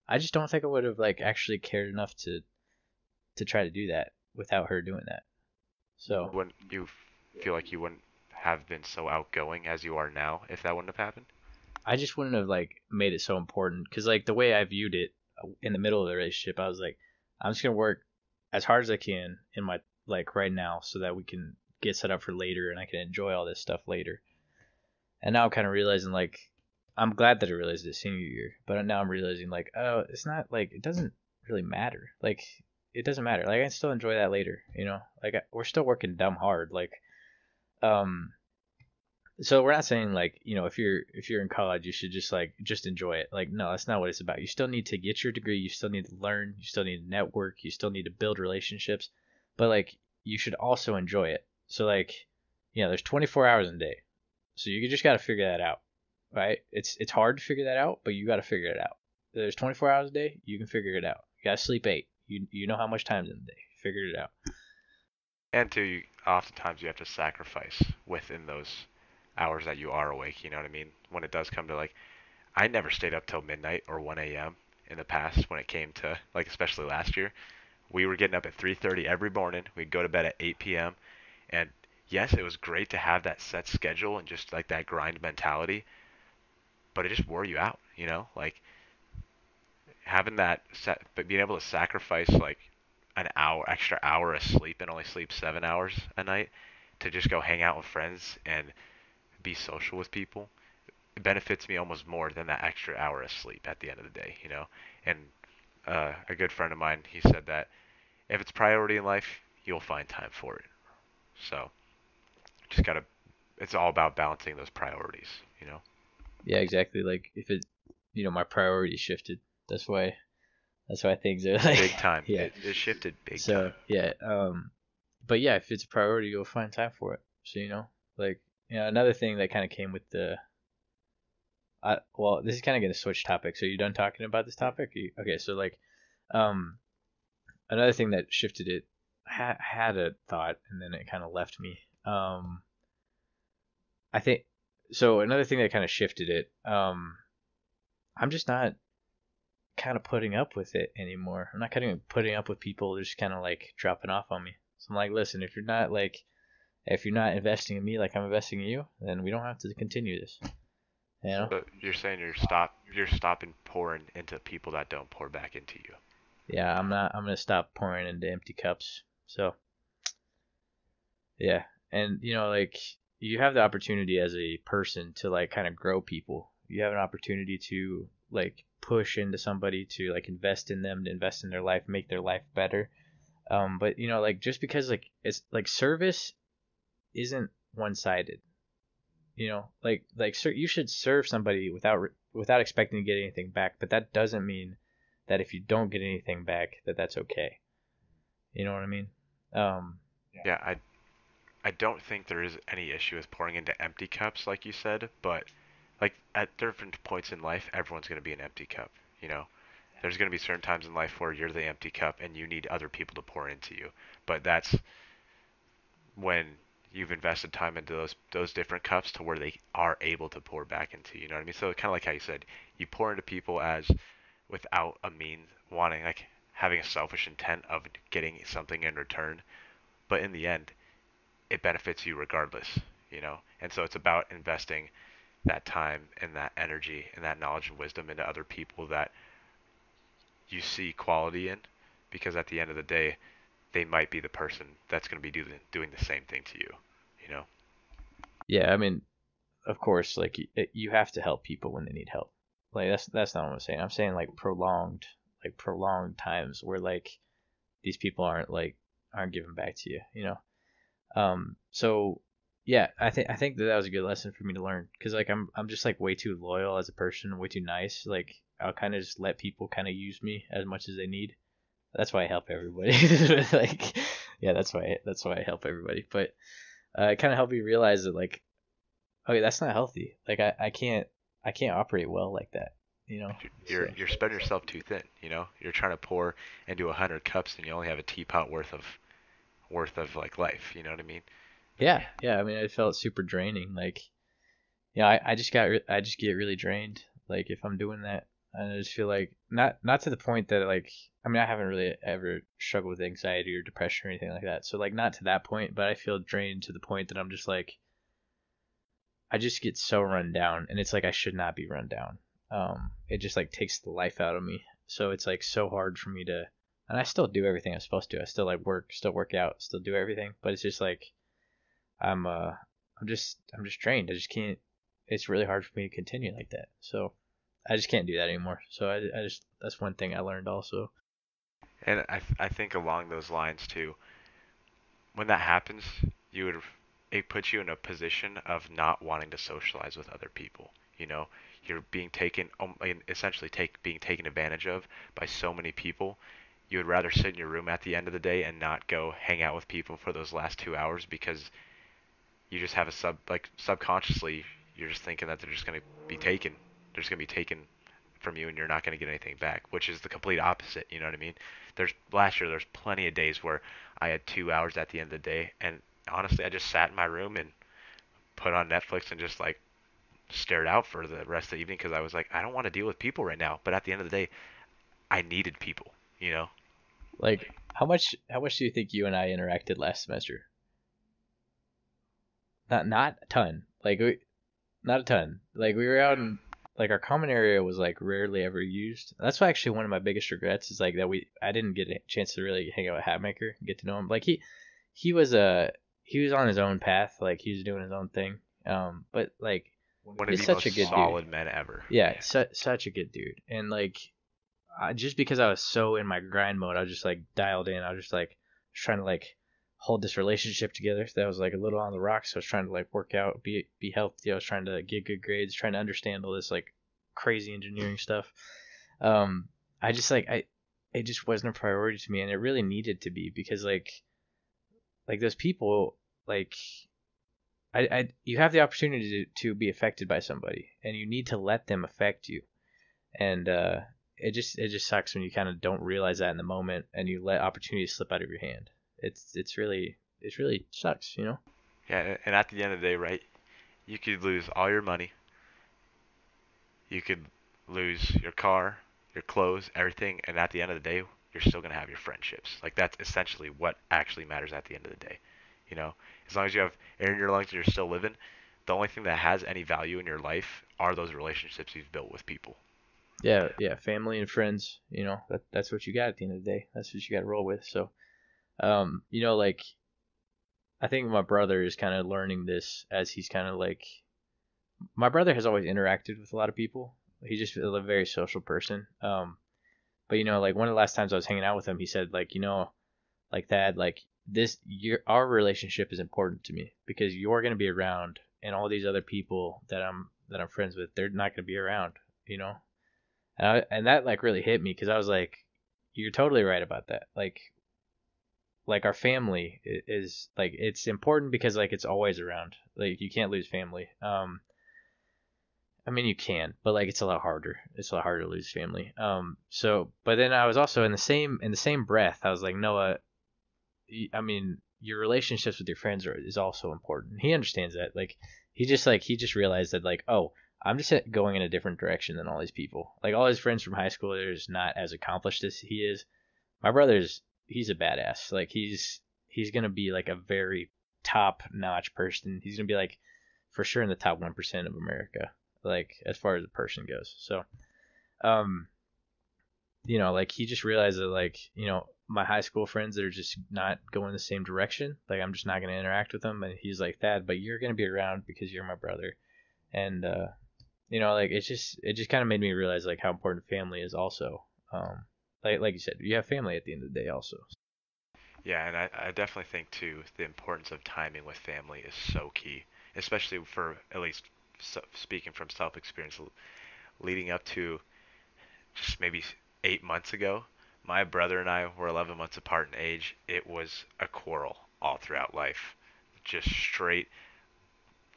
I just don't think I would have like actually cared enough to to try to do that without her doing that. So Wouldn't you feel like you wouldn't have been so outgoing as you are now if that wouldn't have happened? I just wouldn't have like made it so important because like the way I viewed it in the middle of the relationship, I was like, I'm just gonna work as hard as I can in my like right now so that we can get set up for later and I can enjoy all this stuff later. And now I'm kind of realizing like I'm glad that I realized it senior year, but now I'm realizing like oh it's not like it doesn't really matter. Like it doesn't matter. Like I can still enjoy that later you know? Like I, we're still working dumb hard like um so we're not saying like you know if you're if you're in college you should just like just enjoy it. Like no that's not what it's about. You still need to get your degree. You still need to learn. You still need to network. You still need to build relationships. But like you should also enjoy it. So like you know there's 24 hours in a day. So you just got to figure that out right? It's it's hard to figure that out but you got to figure it out. There's 24 hours a day. You can figure it out. You got to sleep eight. You you know how much time's in the day. Figure it out. And you, oftentimes you have to sacrifice within those hours that you are awake. You know what I mean? When it does come to like, I never stayed up till midnight or 1 a.m. in the past when it came to like, especially last year. We were getting up at 3:30 every morning. We'd go to bed at 8 p.m. And yes, it was great to have that set schedule and just like that grind mentality, but it just wore you out. You know, like having that set, but being able to sacrifice like an hour, extra hour of sleep and only sleep seven hours a night to just go hang out with friends and be social with people it benefits me almost more than that extra hour of sleep at the end of the day, you know. And uh, a good friend of mine, he said that if it's priority in life, you'll find time for it. So just gotta, it's all about balancing those priorities, you know. yeah exactly like if it you know my priorities shifted that's why that's why things are like Big time. yeah It, it shifted big so time. yeah um but yeah if it's a priority you'll find time for it so you know like you know another thing that kind of came with the I, well this is kind of going to switch topics are you done talking about this topic You- okay so like um another thing that shifted it ha- had a thought and then it kind of left me um i think so another thing that kind of shifted it um i'm just not kind of putting up with it anymore. I'm not kind of putting up with people just kind of like dropping off on me. So I'm like, listen, if you're not like, if you're not investing in me like I'm investing in you, then we don't have to continue this. You know? But you're saying you're stop, you're stopping pouring into people that don't pour back into you. Yeah, I'm not. I'm gonna stop pouring into empty cups. So, yeah, and you know, like you have the opportunity as a person to like kind of grow people. You have an opportunity to like push into somebody to like invest in them, to invest in their life, make their life better. Um, but you know, like just because like it's like service isn't one-sided. You know, like like sir, you should serve somebody without without expecting to get anything back. But that doesn't mean that if you don't get anything back, that that's okay. You know what I mean? Um, Yeah, I I don't think there is any issue with pouring into empty cups, like you said, but like at different points in life, everyone's going to be an empty cup. You know, there's going to be certain times in life where you're the empty cup and you need other people to pour into you. But that's when you've invested time into those those different cups to where they are able to pour back into you. Know what I mean? So kind of like how you said, you pour into people as without a mean wanting like having a selfish intent of getting something in return. But in the end, it benefits you regardless, you know. And so it's about investing that time and that energy and that knowledge and wisdom into other people that you see quality in because at the end of the day they might be the person that's going to be doing doing the same thing to you you know yeah, I mean, of course, like you have to help people when they need help. Like that's that's not what I'm saying. I'm saying like prolonged, like prolonged times where like these people aren't like aren't giving back to you. You know. Um. So yeah, I think I think that that was a good lesson for me to learn because like I'm I'm just like way too loyal as a person, way too nice. Like I'll kind of just let people kind of use me as much as they need. That's why I help everybody. like, yeah, that's why that's why I help everybody. But uh, it kind of helped me realize that like, okay, that's not healthy. Like I, I can't I can't operate well like that. You know. you're So- you're spreading yourself too thin you know you're trying to pour into a hundred cups and you only have a teapot worth of worth of like life you know what i mean Yeah, yeah. I mean, I felt super draining. Like, you know, I, I just got re- I just get really drained. Like if I'm doing that, and I just feel like not not to the point that like I mean I haven't really ever struggled with anxiety or depression or anything like that. So like not to that point, but I feel drained to the point that I'm just like I just get so run down, and it's like I should not be run down. Um, it just like takes the life out of me. So it's like so hard for me to, and I still do everything I'm supposed to. I still like work, still work out, still do everything, but it's just like I'm uh I'm just I'm just drained. I just can't. It's really hard for me to continue like that. So I just can't do that anymore. So I, I just that's one thing I learned also. And I I think along those lines too, when that happens, you would it puts you in a position of not wanting to socialize with other people. You know, you're being taken, um, essentially take being taken advantage of by so many people. You would rather sit in your room at the end of the day and not go hang out with people for those last two hours because you just have a sub like subconsciously you're just thinking that they're just going to be taken. They're just to be taken from you and you're not to get anything back, which is the complete opposite. You know what I mean? There's last year there's plenty of days where I had two hours at the end of the day, and honestly, I just sat in my room and put on Netflix and just like stared out for the rest of the evening because I was like, I don't want to deal with people right now. But at the end of the day, I needed people. You know? Like how much how much do you think you and I interacted last semester? Not not a ton. Like we, not a ton. Like we were out in like our common area was like rarely ever used. That's why actually one of my biggest regrets is like that we I didn't get a chance to really hang out with Hatmaker and get to know him. Like he he was a he was on his own path, like he was doing his own thing. Um, but like one of he's the such a good solid dude. men ever. Yeah, yeah. Su- such a good dude. And like, I, just because I was so in my grind mode, I was just like dialed in. I was just like trying to like hold this relationship together. That was like a little on the rocks. So I was trying to like work out, be be healthy. I was trying to get good grades, trying to understand all this like crazy engineering stuff. Um, I just like I, it just wasn't a priority to me, and it really needed to be because like, like those people like I, I you have the opportunity to, to be affected by somebody and you need to let them affect you and uh, it just it just sucks when you kind of don't realize that in the moment and you let opportunities slip out of your hand it's it's really it really sucks you know yeah and at the end of the day right you could lose all your money you could lose your car your clothes everything and at the end of the day you're still going to have your friendships like that's essentially what actually matters at the end of the day you know as long as you have air in your lungs and you're still living, the only thing that has any value in your life are those relationships you've built with people. Yeah, yeah, family and friends. You know, that that's what you got at the end of the day. That's what you got to roll with. So, um, you know, like, I think my brother is kind of learning this as he's kind of like, my brother has always interacted with a lot of people. He's just a very social person. Um, but you know, like one of the last times I was hanging out with him, he said like, you know, like that, like this your our relationship is important to me because you're going to be around and all these other people that I'm that I'm friends with they're not going to be around you know and I, and that like really hit me because I was like you're totally right about that like like our family is like it's important because like it's always around like you can't lose family um I mean you can but like it's a lot harder it's a lot harder to lose family um so but then I was also in the same in the same breath I was like Noah I mean, your relationships with your friends are, is also important. He understands that. Like, he just like he just realized that like, oh, I'm just going in a different direction than all these people. Like all his friends from high school, they're just not as accomplished as he is. My brother's he's a badass. Like he's he's gonna be like a very top notch person. He's gonna be like for sure in the top one percent of America. Like as far as the person goes. So, um, you know, like he just realized that like you know my high school friends that are just not going the same direction. Like I'm just not to interact with them. And he's like that, but you're to be around because you're my brother. And uh, you know, like it's just it just kind of made me realize like how important family is also. Um, like like you said, you have family at the end of the day also. Yeah, and I, I definitely think too the importance of timing with family is so key, especially for at least speaking from self experience, leading up to just maybe eight months ago my brother and I were 11 months apart in age. It was a quarrel all throughout life. Just straight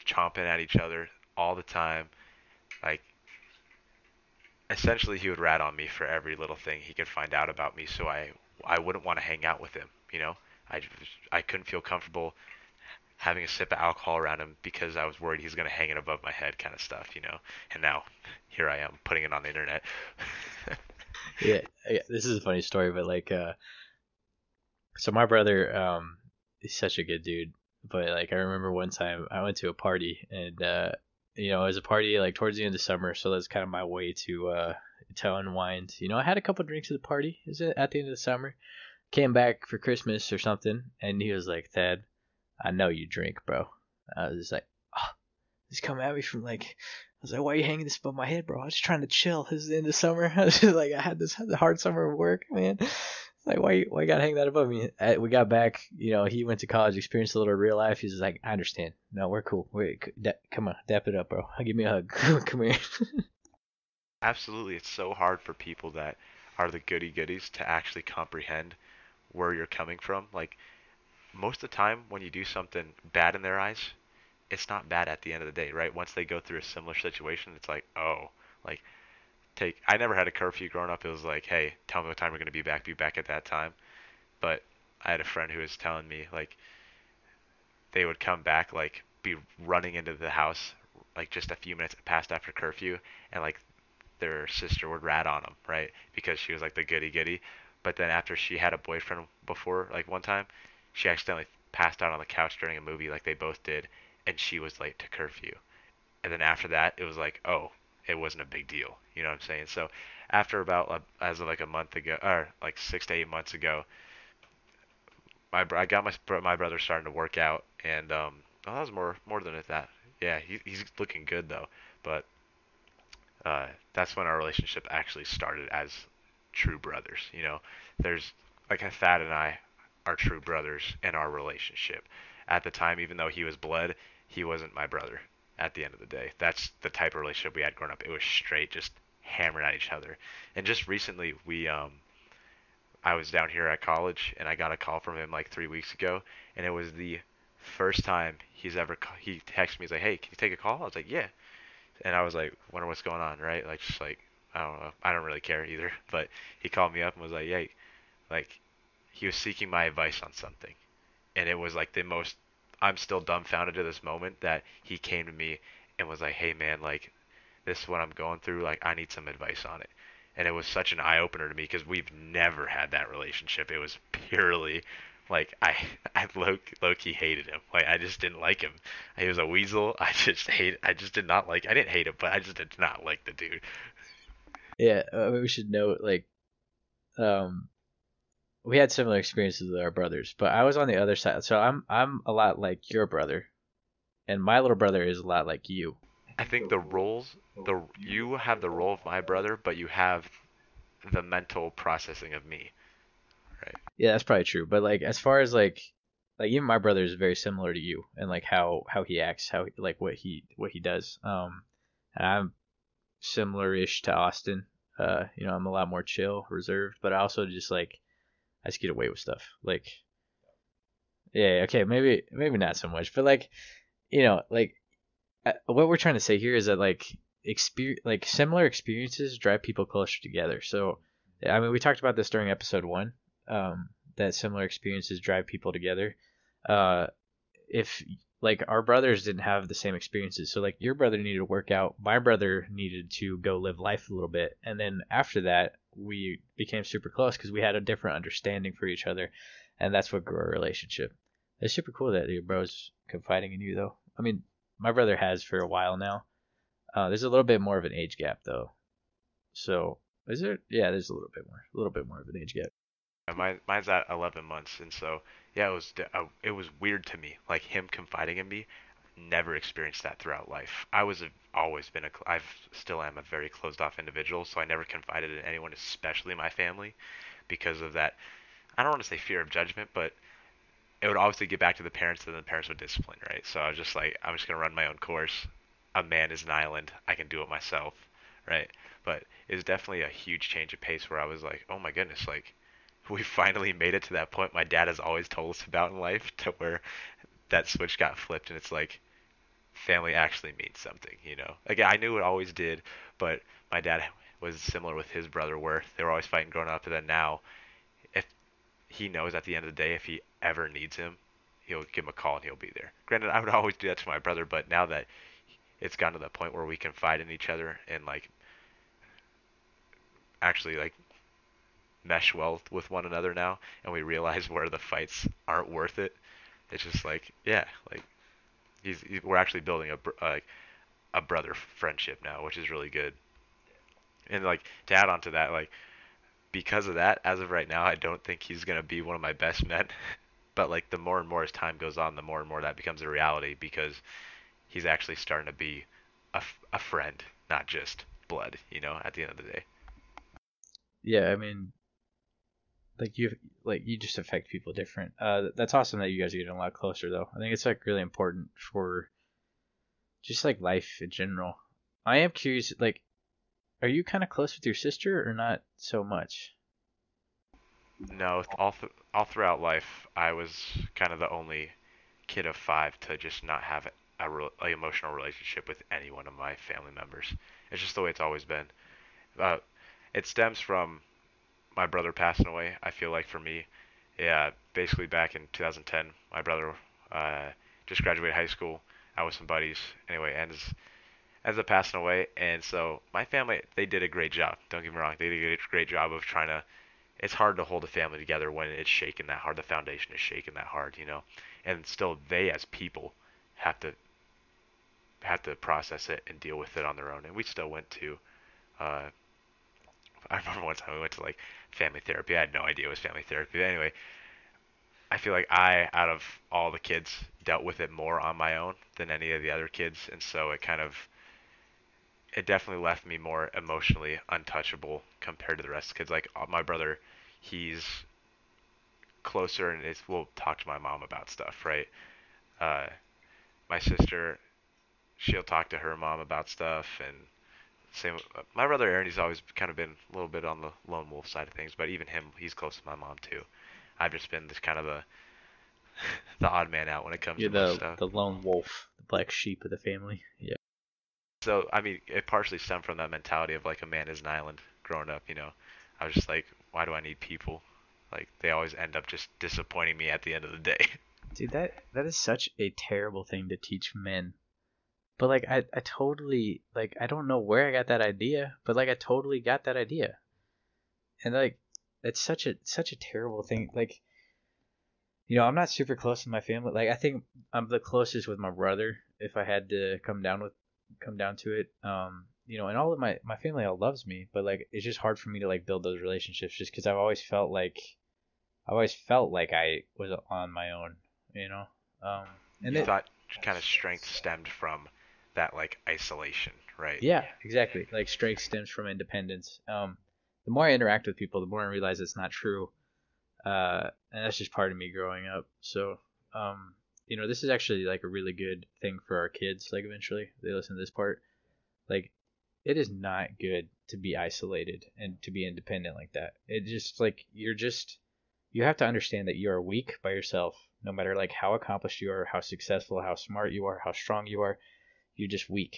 chomping at each other all the time. Like, essentially, he would rat on me for every little thing he could find out about me, so I, I wouldn't want to hang out with him, you know? I, I couldn't feel comfortable having a sip of alcohol around him because I was worried he's gonna hang it above my head, kind of stuff, you know. And now here I am putting it on the internet. yeah, yeah, this is a funny story, but like, uh, so my brother, um, he's such a good dude. But like, I remember one time I went to a party, and uh, you know, it was a party like towards the end of summer, so that's kind of my way to uh to unwind. You know, I had a couple drinks at the party. Is it at the end of the summer? Came back for Christmas or something, and he was like, "Thad, I know you drink, bro." I was just like, "Oh, he's coming at me from like." I was like, "Why are you hanging this above my head, bro? I was just trying to chill. This is the end of summer. I was just like, I had this hard summer of work, man. Like, why, why you gotta hang that above me? We got back, you know, he went to college, experienced a little real life. He's like, I understand. No, we're cool. Wait, come on, dap it up, bro. Give me a hug. come here. Absolutely, it's so hard for people that are the goody goodies to actually comprehend where you're coming from. Like, most of the time, when you do something bad in their eyes, it's not bad at the end of the day, right? Once they go through a similar situation, it's like, oh, like take. I never had a curfew growing up. It was like, hey, tell me what time we're gonna be back. Be back at that time. But I had a friend who was telling me like they would come back like be running into the house like just a few minutes past after curfew and like their sister would rat on them right because she was like the goody goody but then after she had a boyfriend before like one time she accidentally passed out on the couch during a movie like they both did and she was late to curfew and then after that it was like oh it wasn't a big deal. You know what I'm saying? So after about as of like a month ago, or like six to eight months ago, my I got my my brother starting to work out, and um, oh, that was more more than that. Yeah, he, he's looking good though, but uh, that's when our relationship actually started as true brothers. You know, there's like Thad and I are true brothers in our relationship. At the time, even though he was blood, he wasn't my brother at the end of the day. That's the type of relationship we had growing up. It was straight, just hammering at each other. And just recently, we um, I was down here at college, and I got a call from him like three weeks ago, and it was the first time he's ever he texted me. He's like, "Hey, can you take a call?" I was like, "Yeah," and I was like, "Wonder what's going on?" Right? Like, just like I don't know. I don't really care either. But he called me up and was like, "Hey," like he was seeking my advice on something, and it was like the most I'm still dumbfounded to this moment that he came to me and was like, "Hey man, like this is what I'm going through. Like I need some advice on it." And it was such an eye opener to me because we've never had that relationship. It was purely like I I low low key hated him. Like I just didn't like him. He was a weasel. I just hate. I just did not like. I didn't hate him, but I just did not like the dude. Yeah, I mean, we should note like, um, we had similar experiences with our brothers, but I was on the other side. So I'm I'm a lot like your brother, and my little brother is a lot like you. I think the roles the you have the role of my brother, but you have the mental processing of me. Right. Yeah, that's probably true. But like as far as like like even my brother is very similar to you and like how how he acts, how like what he what he does. Um and I'm similar-ish to Austin. Uh, you know, I'm a lot more chill, reserved, but I also just like I just get away with stuff. Like, yeah, okay, maybe maybe not so much, but like, you know, like uh, what we're trying to say here is that like experience, like similar experiences drive people closer together. So, I mean, we talked about this during episode one. Um, that similar experiences drive people together. Uh, if like our brothers didn't have the same experiences, so like your brother needed to work out, my brother needed to go live life a little bit, and then after that, we became super close because we had a different understanding for each other, and that's what grew our relationship. It's super cool that your bro's confiding in you, though. I mean, my brother has for a while now. Uh, there's a little bit more of an age gap, though. So, is there? Yeah, there's a little bit more, a little bit more of an age gap. Mine, mine's at 11 months, and so yeah, it was uh, it was weird to me, like him confiding in me never experienced that throughout life. I was a, always been a I've still am a very closed off individual, so I never confided in anyone, especially my family, because of that. I don't want to say fear of judgment, but it would obviously get back to the parents, and the parents would discipline, right? So I was just like, I'm just gonna run my own course. A man is an island. I can do it myself, right? But it was definitely a huge change of pace where I was like, oh my goodness, like we finally made it to that point my dad has always told us about in life to where that switch got flipped and it's like family actually means something, you know. Again, I knew it always did, but my dad was similar with his brother where they were always fighting growing up and then now if he knows at the end of the day if he ever needs him, he'll give him a call and he'll be there. Granted, I would always do that to my brother, but now that it's gotten to the point where we confide in each other and like actually like mesh well with one another now, and we realize where the fights aren't worth it. It's just like, yeah, like he's, we're actually building a like a brother friendship now, which is really good. And like to add on to that, like because of that, as of right now, I don't think he's gonna be one of my best men. but like the more and more as time goes on, the more and more that becomes a reality because he's actually starting to be a, a friend, not just blood. You know, at the end of the day. Yeah, I mean, like you like you just affect people different. Uh, that's awesome that you guys are getting a lot closer though. I think it's like really important for just like life in general. I am curious, like, are you kind of close with your sister or not so much? No, all th- all throughout life, I was kind of the only kid of five to just not have a, re- a emotional relationship with any one of my family members. It's just the way it's always been. Uh, it stems from my brother passing away. I feel like for me, yeah, basically back in 2010, my brother uh, just graduated high school. I was some buddies anyway, ends ends up passing away. And so my family, they did a great job. Don't get me wrong, they did a great job of trying to. It's hard to hold a family together when it's shaken that hard. The foundation is shaken that hard, you know. And still, they as people have to have to process it and deal with it on their own. And we still went to. Uh, I remember one time we went to like family therapy. I had no idea it was family therapy. But anyway, I feel like I, out of all the kids, dealt with it more on my own than any of the other kids, and so it kind of, it definitely left me more emotionally untouchable compared to the rest of the kids. Like uh, my brother, he's closer and is will talk to my mom about stuff, right? Uh, my sister, she'll talk to her mom about stuff, and same. Uh, my brother Aaron, he's always kind of been a little bit on the lone wolf side of things, but even him, he's close to my mom too. I've just been this kind of a the odd man out when it comes You're to the the lone wolf, the black sheep of the family. Yeah. So I mean, it partially stemmed from that mentality of like a man is an island. Growing up, you know, I was just like, why do I need people? Like they always end up just disappointing me at the end of the day. Dude, that that is such a terrible thing to teach men. But like I, I totally like I don't know where I got that idea, but like I totally got that idea. And like it's such a such a terrible thing. Like you know, I'm not super close to my family. Like I think I'm the closest with my brother if I had to come down with come down to it. Um, you know, and all of my my family all loves me, but like it's just hard for me to like build those relationships just cuz I've always felt like i've always felt like I was on my own, you know. Um, and you it, thought kind of strength stemmed from that like isolation, right? Yeah, exactly. Like strength stems from independence. Um, the more I interact with people, the more I realize it's not true. Uh, and that's just part of me growing up. So, um, you know, this is actually like a really good thing for our kids. Like eventually they listen to this part. Like, it is not good to be isolated and to be independent like that. It just like you're just you have to understand that you are weak by yourself. No matter like how accomplished you are, how successful, how smart you are, how strong you are, you're just weak.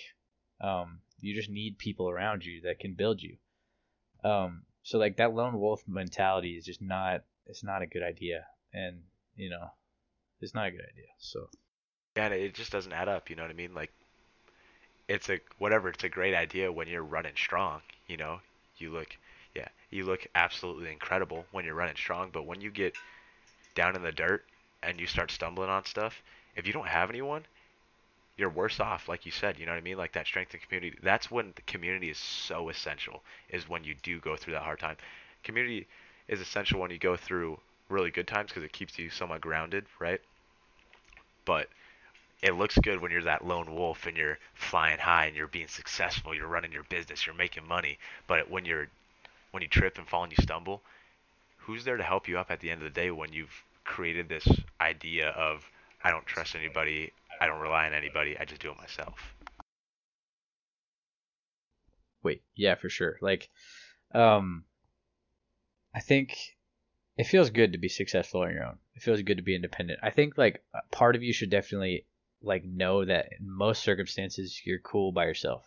Um, you just need people around you that can build you. Um, so like that lone wolf mentality is just not it's not a good idea, and you know, it's not a good idea. So yeah, it just doesn't add up. You know what I mean? Like it's a whatever. It's a great idea when you're running strong. You know, you look yeah, you look absolutely incredible when you're running strong, but when you get down in the dirt and you start stumbling on stuff, if you don't have anyone, you're worse off, like you said. You know what I mean? Like that strength in community. That's when the community is so essential. Is when you do go through that hard time. Community is essential when you go through really good times because it keeps you somewhat grounded, right? But it looks good when you're that lone wolf and you're flying high and you're being successful. You're running your business. You're making money. But when you're when you trip and fall and you stumble, who's there to help you up at the end of the day when you've created this idea of I don't trust anybody. I don't rely on anybody. I just do it myself. Wait, yeah, for sure. Like, um, I think it feels good to be successful on your own. It feels good to be independent. I think like part of you should definitely like know that in most circumstances you're cool by yourself.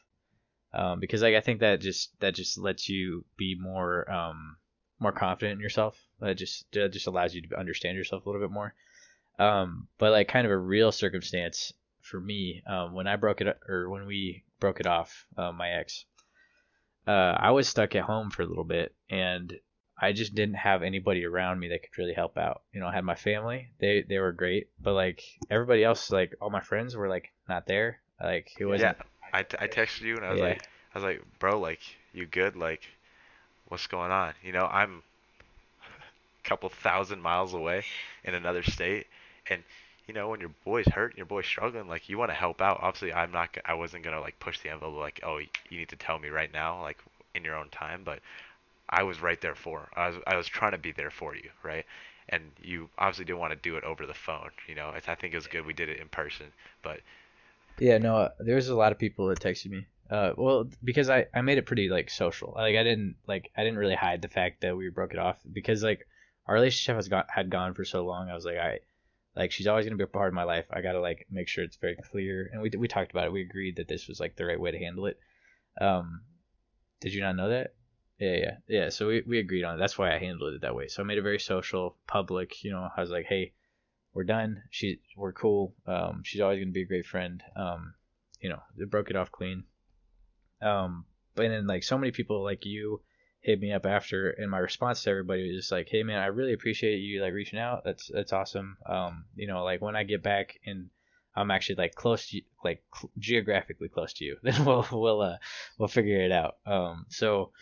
Um, because like I think that just that just lets you be more um more confident in yourself. That just that just allows you to understand yourself a little bit more. Um, but like kind of a real circumstance for me um, when I broke it or when we broke it off, uh, my ex. Uh, I was stuck at home for a little bit, and I just didn't have anybody around me that could really help out. You know, I had my family; they they were great, but like everybody else, like all my friends were like not there. Like it wasn't. Yeah, I, t- I texted you and I was Yeah. like, I was like, bro, like, you good? Like, what's going on? You know, I'm a couple thousand miles away in another state, and you know, when your boy's hurt, and your boy's struggling, like, you want to help out. Obviously, I'm not, I wasn't gonna like push the envelope, like, oh, you need to tell me right now, like, in your own time, but I was right there for. I was, I was trying to be there for you, right? And you obviously didn't want to do it over the phone. You know, I think it was good we did it in person, but Yeah, no, there was a lot of people that texted me. Uh, well, because I, I made it pretty like social. Like I didn't like I didn't really hide the fact that we broke it off because like our relationship has gone had gone for so long. I was like, I like she's always gonna be a part of my life. I gotta like make sure it's very clear. And we we talked about it. We agreed that this was like the right way to handle it. Um, did you not know that? Yeah, yeah, yeah. So we, we agreed on it. That's why I handled it that way. So I made it very social, public. You know, I was like, hey, we're done. She, we're cool. Um, she's always gonna be a great friend. Um, you know, they broke it off clean. Um, but then like so many people like you hit me up after, and my response to everybody was just like, hey man, I really appreciate you like reaching out. That's that's awesome. Um, you know, like when I get back and I'm actually like close to you, like cl- geographically close to you, then we'll we'll uh we'll figure it out. Um, so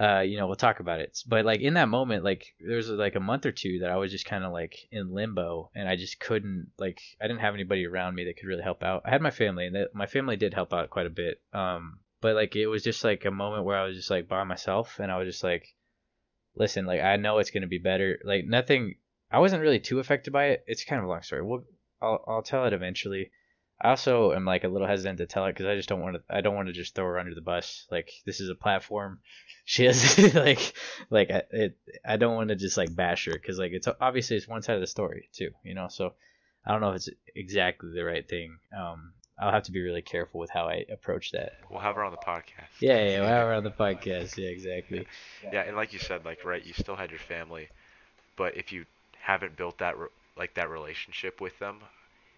uh, you know, we'll talk about it. But like in that moment, like there was like a month or two that I was just kind of like in limbo, and I just couldn't like I didn't have anybody around me that could really help out. I had my family, and my family did help out quite a bit. Um, but like it was just like a moment where I was just like by myself, and I was just like, listen, like I know it's gonna be better. Like nothing. I wasn't really too affected by it. It's kind of a long story. We'll, I'll I'll tell it eventually. I also am like a little hesitant to tell it because I just don't want to. I don't want to just throw her under the bus. Like this is a platform. She has like like I- it. I don't want to just like bash her because like it's obviously it's one side of the story too. You know, so I don't know if it's exactly the right thing. Um, I'll have to be really careful with how I approach that. we'll have her on the podcast. Yeah, yeah, yeah while we're on the podcast. Yeah, exactly. Yeah, and like you said, like right, you still had your family, but if you haven't built that re- like that relationship with them,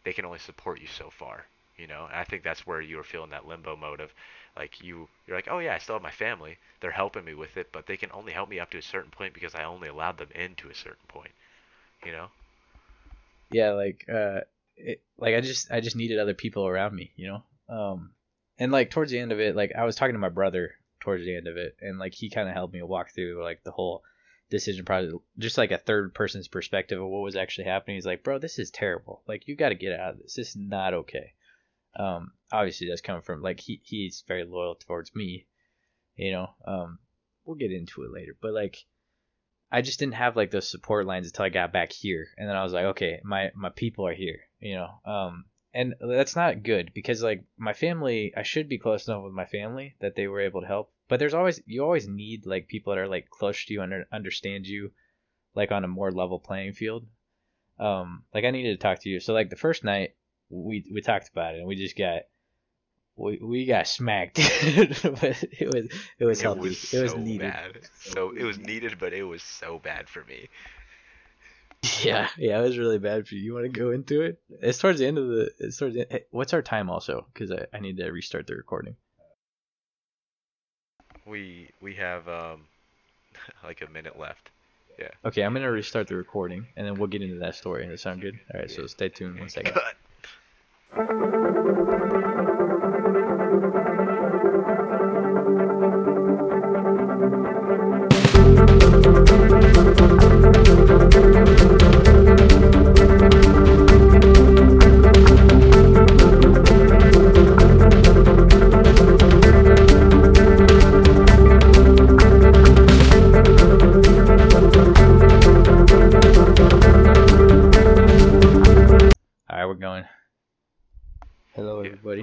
they can only support you so far. You know, and I think that's where you were feeling that limbo mode of, like you, you're like, oh yeah, I still have my family. They're helping me with it, but they can only help me up to a certain point because I only allowed them in to a certain point. You know? yeah like uh it, like i just i just needed other people around me you know? Um and like towards the end of it like i was talking to my brother towards the end of it and like he kind of helped me walk through like the whole decision process just like a third person's perspective of what was actually happening. He's like bro this is terrible. Like you got to get out of this. This is not okay. Um obviously that's coming from like he he's very loyal towards me you know? Um we'll get into it later. But like I just didn't have like those support lines until I got back here, and then I was like, okay, my my people are here, you know. Um, and that's not good because like my family, I should be close enough with my family that they were able to help. But there's always you always need like people that are like close to you and understand you, like on a more level playing field. Um, like I needed to talk to you. So like the first night we we talked about it and we just got. We, we got smacked, but it was it was healthy. was it was so needed. bad. So it was needed, but it was so bad for me. Yeah, yeah, it was really bad for you. You want to go into it? It's towards the end of the. It's towards the, hey, what's our time also? Because I, I need to restart the recording. We we have um like a minute left. Yeah. Okay, I'm gonna restart the recording, and then we'll get into that story. Does that sound good? All right, so stay tuned one second.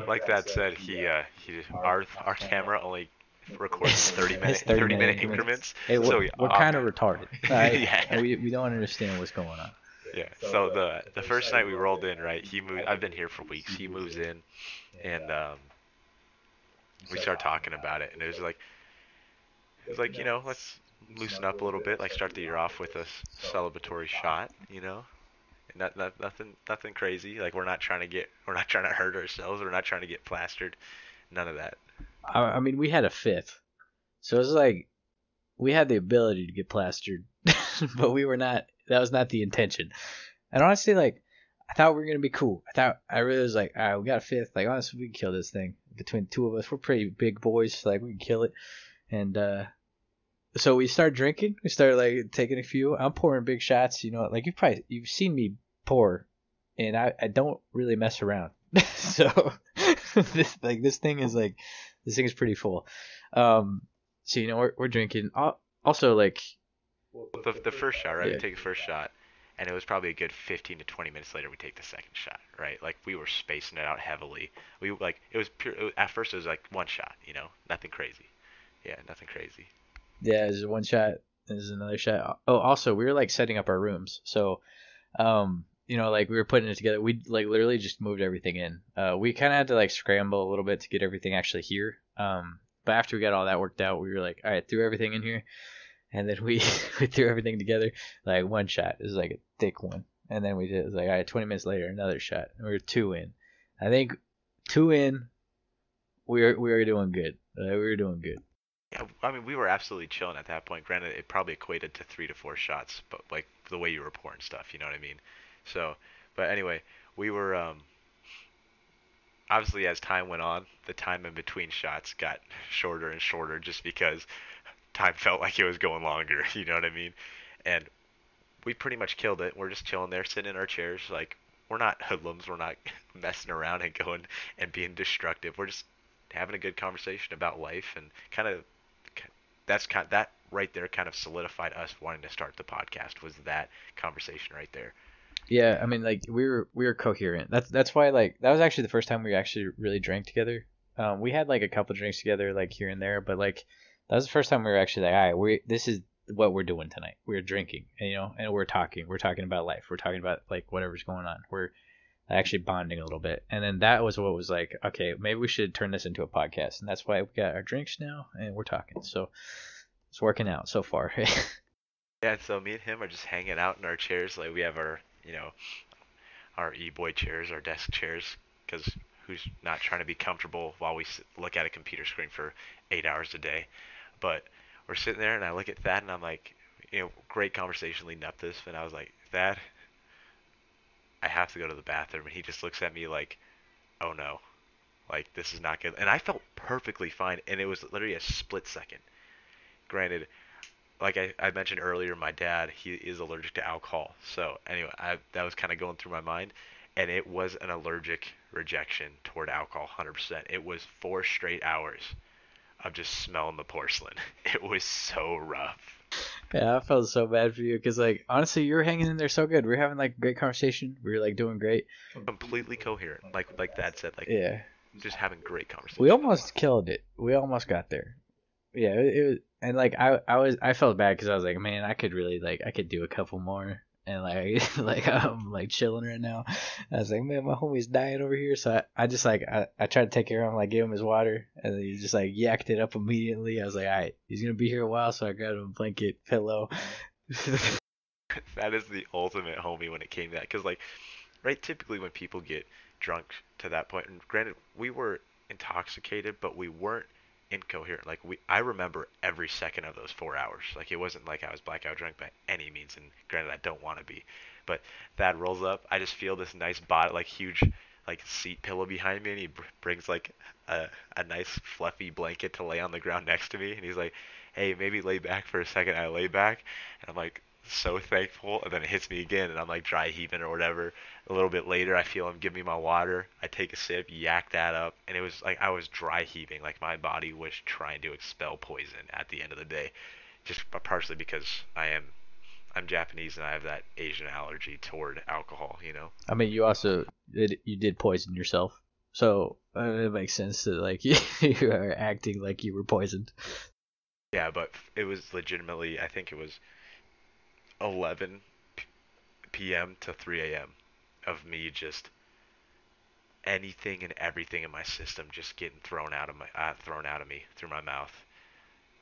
Like Thad said, he uh he our our camera only records 30 minute 30 30 minute minute increments. Hey, we're, so we're um, kind of retarded. all right? Yeah. We, we don't understand what's going on. Yeah. So the the first night we rolled in, right? He moved. I've been here for weeks. He moves in, and um, we start talking about it, and it was like, it was like you know, let's loosen up a little bit. Like start the year off with a celebratory shot, you know. Not, not nothing nothing crazy. Like we're not trying to get we're not trying to hurt ourselves. We're not trying to get plastered. None of that. I, I mean, we had a fifth, so it was like we had the ability to get plastered, but we were not. That was not the intention. And honestly, like I thought we were gonna be cool. I thought I really was like, all right, we got a fifth. Like honestly, we can kill this thing between two of us. We're pretty big boys. So, like we can kill it. And uh so we start drinking. We start like taking a few. I'm pouring big shots. You know, like you've probably you've seen me pour, and I I don't really mess around. so this like this thing is like this thing is pretty full. Um, so you know we're we're drinking. Also like the the first shot, right? Yeah. We take the first shot, and it was probably a good 15 to 20 minutes later we take the second shot, right? Like we were spacing it out heavily. We like it was pure. It at first it was like one shot, you know, nothing crazy. Yeah, nothing crazy. Yeah, there's one shot. There's another shot. Oh, also we were like setting up our rooms. So, um, you know, like we were putting it together. We like literally just moved everything in. Uh, we kind of had to like scramble a little bit to get everything actually here. Um, but after we got all that worked out, we were like, all right, threw everything in here, and then we we threw everything together. Like one shot it was like a thick one, and then we did it was like all right, 20 minutes later, another shot. And we were two in. I think two in. We were we were doing good. Uh, we were doing good. Yeah, I mean, we were absolutely chilling at that point. Granted, it probably equated to three to four shots, but like the way you were pouring stuff, you know what I mean? So, but anyway, we were um, obviously as time went on, the time in between shots got shorter and shorter, just because time felt like it was going longer. You know what I mean? And we pretty much killed it. We're just chilling there, sitting in our chairs, like we're not hoodlums. We're not messing around and going and being destructive. We're just having a good conversation about life and kind of that's kind that right there kind of solidified us wanting to start the podcast was that conversation right there. Yeah, I mean, like we were we were coherent. That's that's why like that was actually the first time we actually really drank together. Um, we had like a couple drinks together, like here and there, but like that was the first time we were actually like, all right, we this is what we're doing tonight. We're drinking, and, you know, and we're talking. We're talking about life. We're talking about like whatever's going on. We're actually bonding a little bit, and then that was what was like, okay, maybe we should turn this into a podcast, and that's why we got our drinks now, and we're talking. So it's working out so far. Yeah, so me and him are just hanging out in our chairs. Like we have our, you know, our e-boy chairs, our desk chairs, because who's not trying to be comfortable while we look at a computer screen for eight hours a day? But we're sitting there, and I look at Thad, and I'm like, you know, great conversation leading up to this, and I was like, Thad, I have to go to the bathroom, and he just looks at me like, oh no, like this is not good, and I felt perfectly fine, and it was literally a split second. Granted, like I, I mentioned earlier, my dad he is allergic to alcohol. So anyway, I, that was kind of going through my mind, and it was an allergic rejection toward alcohol, 100%. It was four straight hours of just smelling the porcelain. It was so rough. Yeah, I felt so bad for you because, like, honestly, you were hanging in there so good. We were having like a great conversation. We were like doing great. Completely coherent, like like that said, like Yeah, just having great conversation. we almost killed it. We almost got there. Yeah, it, it was, and like I, I was, I felt bad because I was like, man, I could really like, I could do a couple more, and like, like I'm like chilling right now. I was like, man, my homie's dying over here, so I, I just like, I, I tried to take care of him, like gave him his water, and he just like yacked it up immediately. I was like, all right, he's gonna be here a while, so I grabbed him a blanket, pillow. that is the ultimate homie when it came to that, because like, right, typically when people get drunk to that point, and granted, we were intoxicated, but we weren't incoherent. Like we, I remember every second of those four hours. Like it wasn't like I was blackout drunk by any means. And granted, I don't want to be. But Thad rolls up. I just feel this nice body, like huge, like seat pillow behind me, and he br- brings like a a nice fluffy blanket to lay on the ground next to me. And he's like, "Hey, maybe lay back for a second. I lay back, and I'm like so thankful. And then it hits me again, and I'm like dry heaving or whatever. A little bit later, I feel him give me my water. I take a sip, yak that up, and it was like I was dry heaving, like my body was trying to expel poison at the end of the day, just partially because I am I'm Japanese and I have that Asian allergy toward alcohol, you know. I mean, you also did, you did poison yourself, so uh, it makes sense that like you are acting like you were poisoned. Yeah, but it was legitimately I think it was 11 p- p.m. to 3 a.m. of me just anything and everything in my system just getting thrown out of my uh, thrown out of me through my mouth.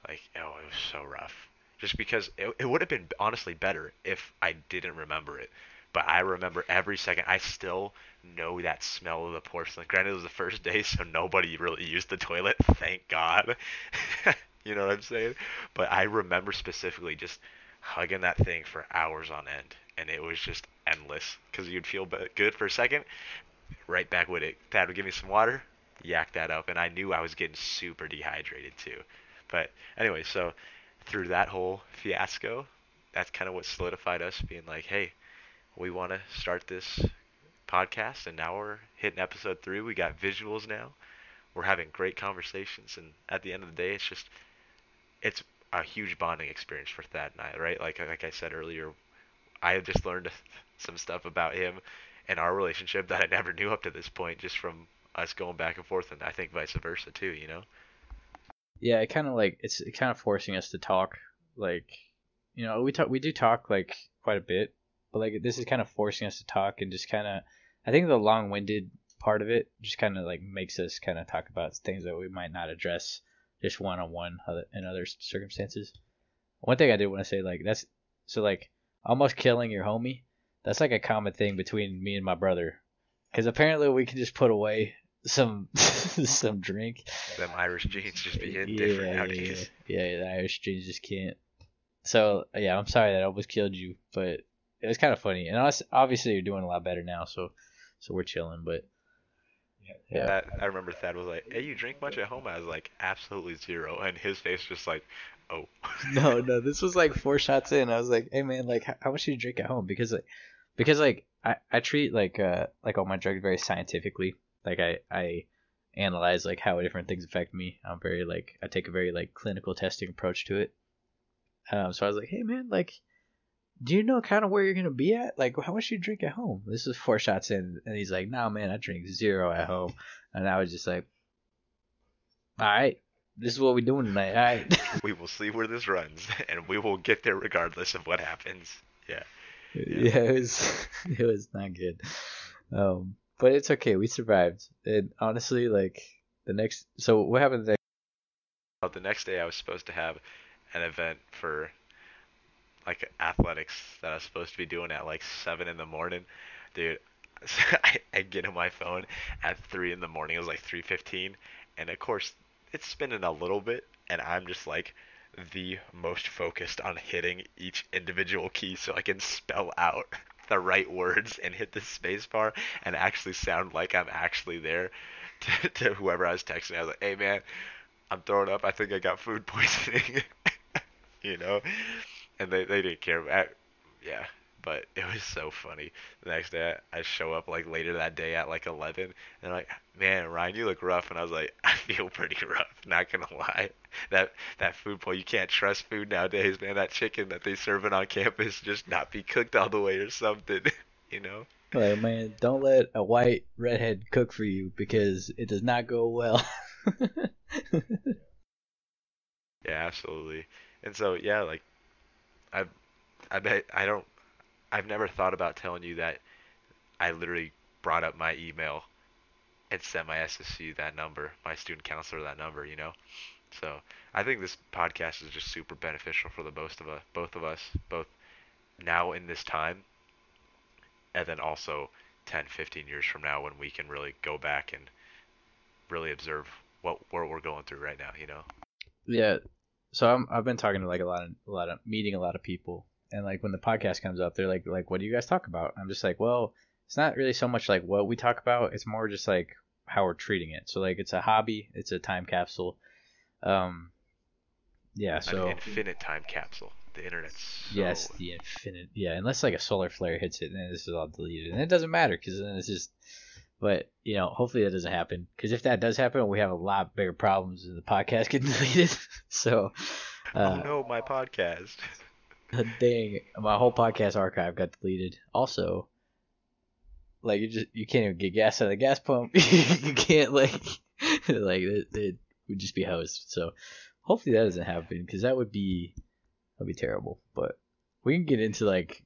Like oh, it was so rough. Just because it, it would have been honestly better if I didn't remember it. but I remember every second. I still know that smell of the porcelain. Granted, it was the first day, so nobody really used the toilet. Thank God. you know what I'm saying? But I remember specifically just hugging that thing for hours on end, and it was just endless. Cause you'd feel good for a second, right back with it. Thad would give me some water, yak that up, and I knew I was getting super dehydrated too. But anyway, so through that whole fiasco, that's kind of what solidified us being like, hey, we want to start this podcast, and now we're hitting episode three. We got visuals now. We're having great conversations, and at the end of the day, it's just it's a huge bonding experience for Thad and I, right? Like like I said earlier, I just learned some stuff about him and our relationship that I never knew up to this point, just from us going back and forth, and I think vice versa too. You know? Yeah, it kind of like it's kind of forcing us to talk. Like, you know, we talk we do talk like quite a bit, but like this is kind of forcing us to talk and just kind of. I think the long-winded part of it just kind of like makes us kind of talk about things that we might not address just one-on-one in other circumstances. One thing I did want to say, like that's so like almost killing your homie. That's like a common thing between me and my brother, because apparently we can just put away some some drink. Them Irish genes just be hitting yeah, different nowadays. Yeah, yeah, the Irish genes just can't. So yeah, I'm sorry that I almost killed you, but it was kind of funny. And obviously you're doing a lot better now, so so we're chilling. But yeah, that, I remember Thad was like, "Hey, you drink much at home?" I was like, "Absolutely zero. and his face just like, "Oh." no, no, this was like four shots in. I was like, "Hey, man, like, how, how much do you drink at home?" Because like, because like I, I treat like uh like all my drugs very scientifically. Like I I analyze like how different things affect me. I'm very like I take a very like clinical testing approach to it. Um, so I was like, hey man, like, do you know kind of where you're gonna be at? Like, how much you drink at home? This is four shots in, and he's like, no man, I drink zero at home, and I was just like, all right, this is what we're doing tonight. All right. we will see where this runs, and we will get there regardless of what happens. Yeah. Yeah, it was it was not good. Um, but it's okay. We survived. And honestly, like the next. So what happened the next? Well, the next day I was supposed to have an event for like athletics that I was supposed to be doing at like seven in the morning, dude. I, I get on my phone at three in the morning. It was like three fifteen, and of course it's spinning a little bit, and I'm just like the most focused on hitting each individual key so I can spell out the right words and hit the space bar and actually sound like I'm actually there to, to whoever I was texting. I was like, hey man, I'm throwing up. I think I got food poisoning. you know? And they, they didn't care. I, yeah, but it was so funny. The next day, I show up like later that day at like 11, and they're like, "Man, Ryan, you look rough." And I was like, "I feel pretty rough, not gonna lie. That that food point, you can't trust food nowadays, man. That chicken that they serving on campus just not be cooked all the way or something, you know." Like, man, don't let a white redhead cook for you because it does not go well. yeah, absolutely. And so, yeah, like, I, I bet I don't I've never thought about telling you that I literally brought up my email and sent my SSC that number, my student counselor that number, you know. So I think this podcast is just super beneficial for the both of us, both of us, both now in this time, and then also 10, 15 years from now when we can really go back and really observe what what we're going through right now, you know. Yeah. So I'm, I've been talking to like a lot of a lot of meeting a lot of people and like when the podcast comes up they're like like what do you guys talk about? I'm just like well it's not really so much like what we talk about it's more just like how we're treating it. So like it's a hobby it's a time capsule. Um yeah so an infinite time capsule. The internet's so... yes the infinite yeah unless like a solar flare hits it then this is all deleted and it doesn't matter because then it's just but you know hopefully that doesn't happen because if that does happen we have a lot bigger problems and the podcast getting deleted so oh, uh, oh no my podcast Dang, my whole podcast archive got deleted. Also, like you just you can't even get gas out of the gas pump. you can't like like it, it, would just be host. So hopefully that doesn't happen because that would be that'd be terrible. But we can get into like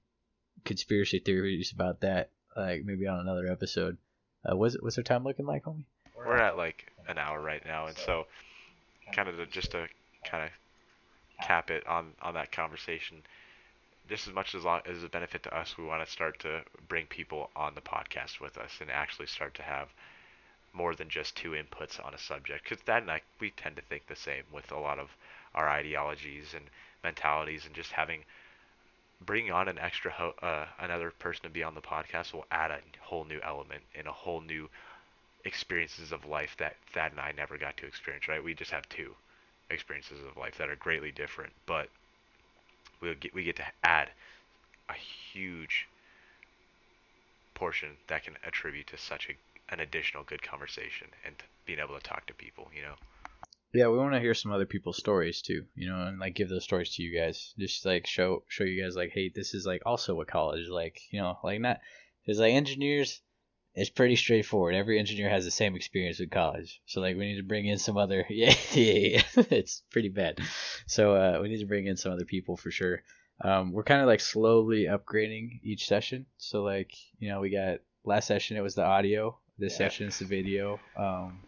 conspiracy theories about that like maybe on another episode. Uh, what's what's our time looking like, homie? We're at like an hour right now, and so kind of just to kind of cap it on on that conversation. Just as much as long as a benefit to us, we want to start to bring people on the podcast with us and actually start to have more than just two inputs on a subject. Because Thad and I, we tend to think the same with a lot of our ideologies and mentalities, and just having bringing on an extra ho- uh, another person to be on the podcast will add a whole new element and a whole new experiences of life that Thad and I never got to experience. Right? We just have two experiences of life that are greatly different, but we get we get to add a huge portion that can attribute to such a an additional good conversation and being able to talk to people, you know. Yeah, we want to hear some other people's stories too, you know, and like give those stories to you guys. Just like show show you guys like, hey, this is like also what college like, you know, like not because like engineers, it's pretty straightforward. Every engineer has the same experience with college, so like we need to bring in some other yeah yeah, yeah. it's pretty bad. So uh, we need to bring in some other people for sure. Um, we're kind of like slowly upgrading each session. So like you know we got last session it was the audio this Yeah. session is the video. Um,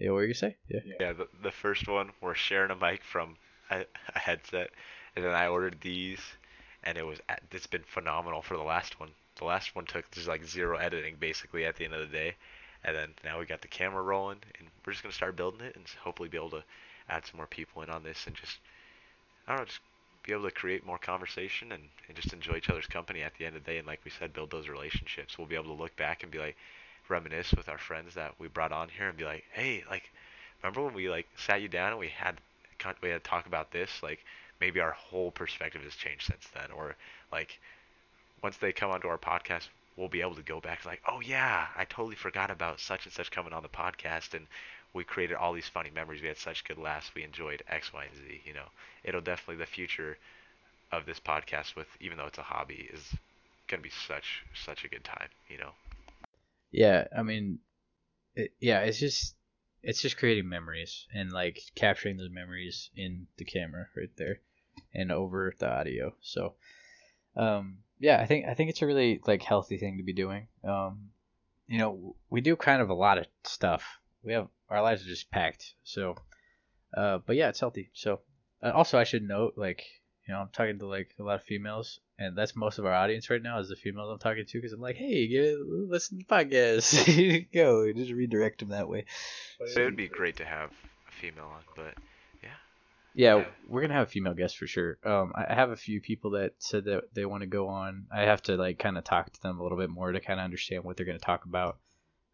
yeah, what were you say? Yeah. Yeah, the, the first one we're sharing a mic from a, a headset, and then I ordered these, and it was it's been phenomenal for the last one. The last one took just like zero editing basically at the end of the day, and then now we got the camera rolling, and we're just gonna start building it, and hopefully be able to add some more people in on this, and just I don't know, just be able to create more conversation and, and just enjoy each other's company at the end of the day, and like we said, build those relationships. We'll be able to look back and be like reminisce with our friends that we brought on here and be like, hey, like, remember when we like sat you down and we had we had to talk about this? Like, maybe our whole perspective has changed since then, or like, once they come onto our podcast, we'll be able to go back like, oh yeah, I totally forgot about such and such coming on the podcast, and we created all these funny memories. We had such good laughs. We enjoyed X, Y, and Z. You know, it'll definitely the future of this podcast with even though it's a hobby is gonna be such such a good time. You know. Yeah, I mean, it, yeah, it's just it's just creating memories and like capturing those memories in the camera right there and over the audio. So, um, yeah, I think I think it's a really like healthy thing to be doing. Um, you know, we do kind of a lot of stuff. We have our lives are just packed. So, uh, but yeah, it's healthy. So, uh, also I should note like you know I'm talking to like a lot of females and that's most of our audience right now is the females I'm talking to because I'm like, hey, give it, listen to the podcast. Go, just redirect them that way. It would be great to have a female on, but Yeah, we're gonna have a female guest for sure. Um, I have a few people that said that they want to go on. I have to like kind of talk to them a little bit more to kind of understand what they're gonna talk about.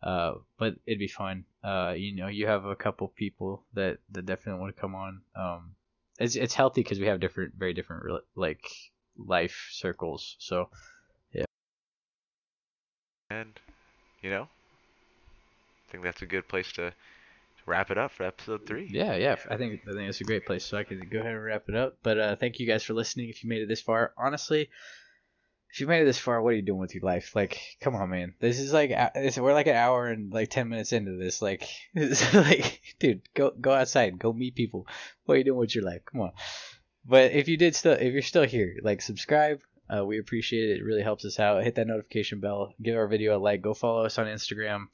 Uh, but it'd be fun. Uh, you know, you have a couple people that that definitely want to come on. Um, it's it's healthy because we have different, very different like life circles. So yeah. and you know, I think that's a good place to wrap it up for episode three. Yeah, yeah. I think I think it's a great place. So I could go ahead and wrap it up. But uh, thank you guys for listening. If you made it this far, honestly, if you made it this far, what are you doing with your life? Like, come on, man. This is like this, we're like an hour and like ten minutes into this. Like, like, dude, go go outside, go meet people. What are you doing with your life? Come on. But if you did still, if you're still here, like subscribe. Uh, we appreciate it. It really helps us out. Hit that notification bell. Give our video a like. Go follow us on Instagram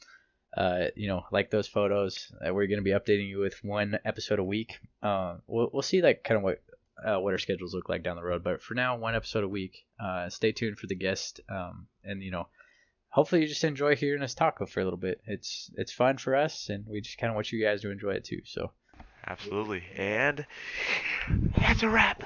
uh, you know, like those photos. We're gonna be updating you with one episode a week. Uh, we'll we'll see like kind of what uh, what our schedules look like down the road. But for now, one episode a week. Uh, stay tuned for the guest. Um, and you know, hopefully you just enjoy hearing us talk for a little bit. It's it's fun for us, and we just kind of want you guys to enjoy it too. So. Absolutely. And that's a wrap.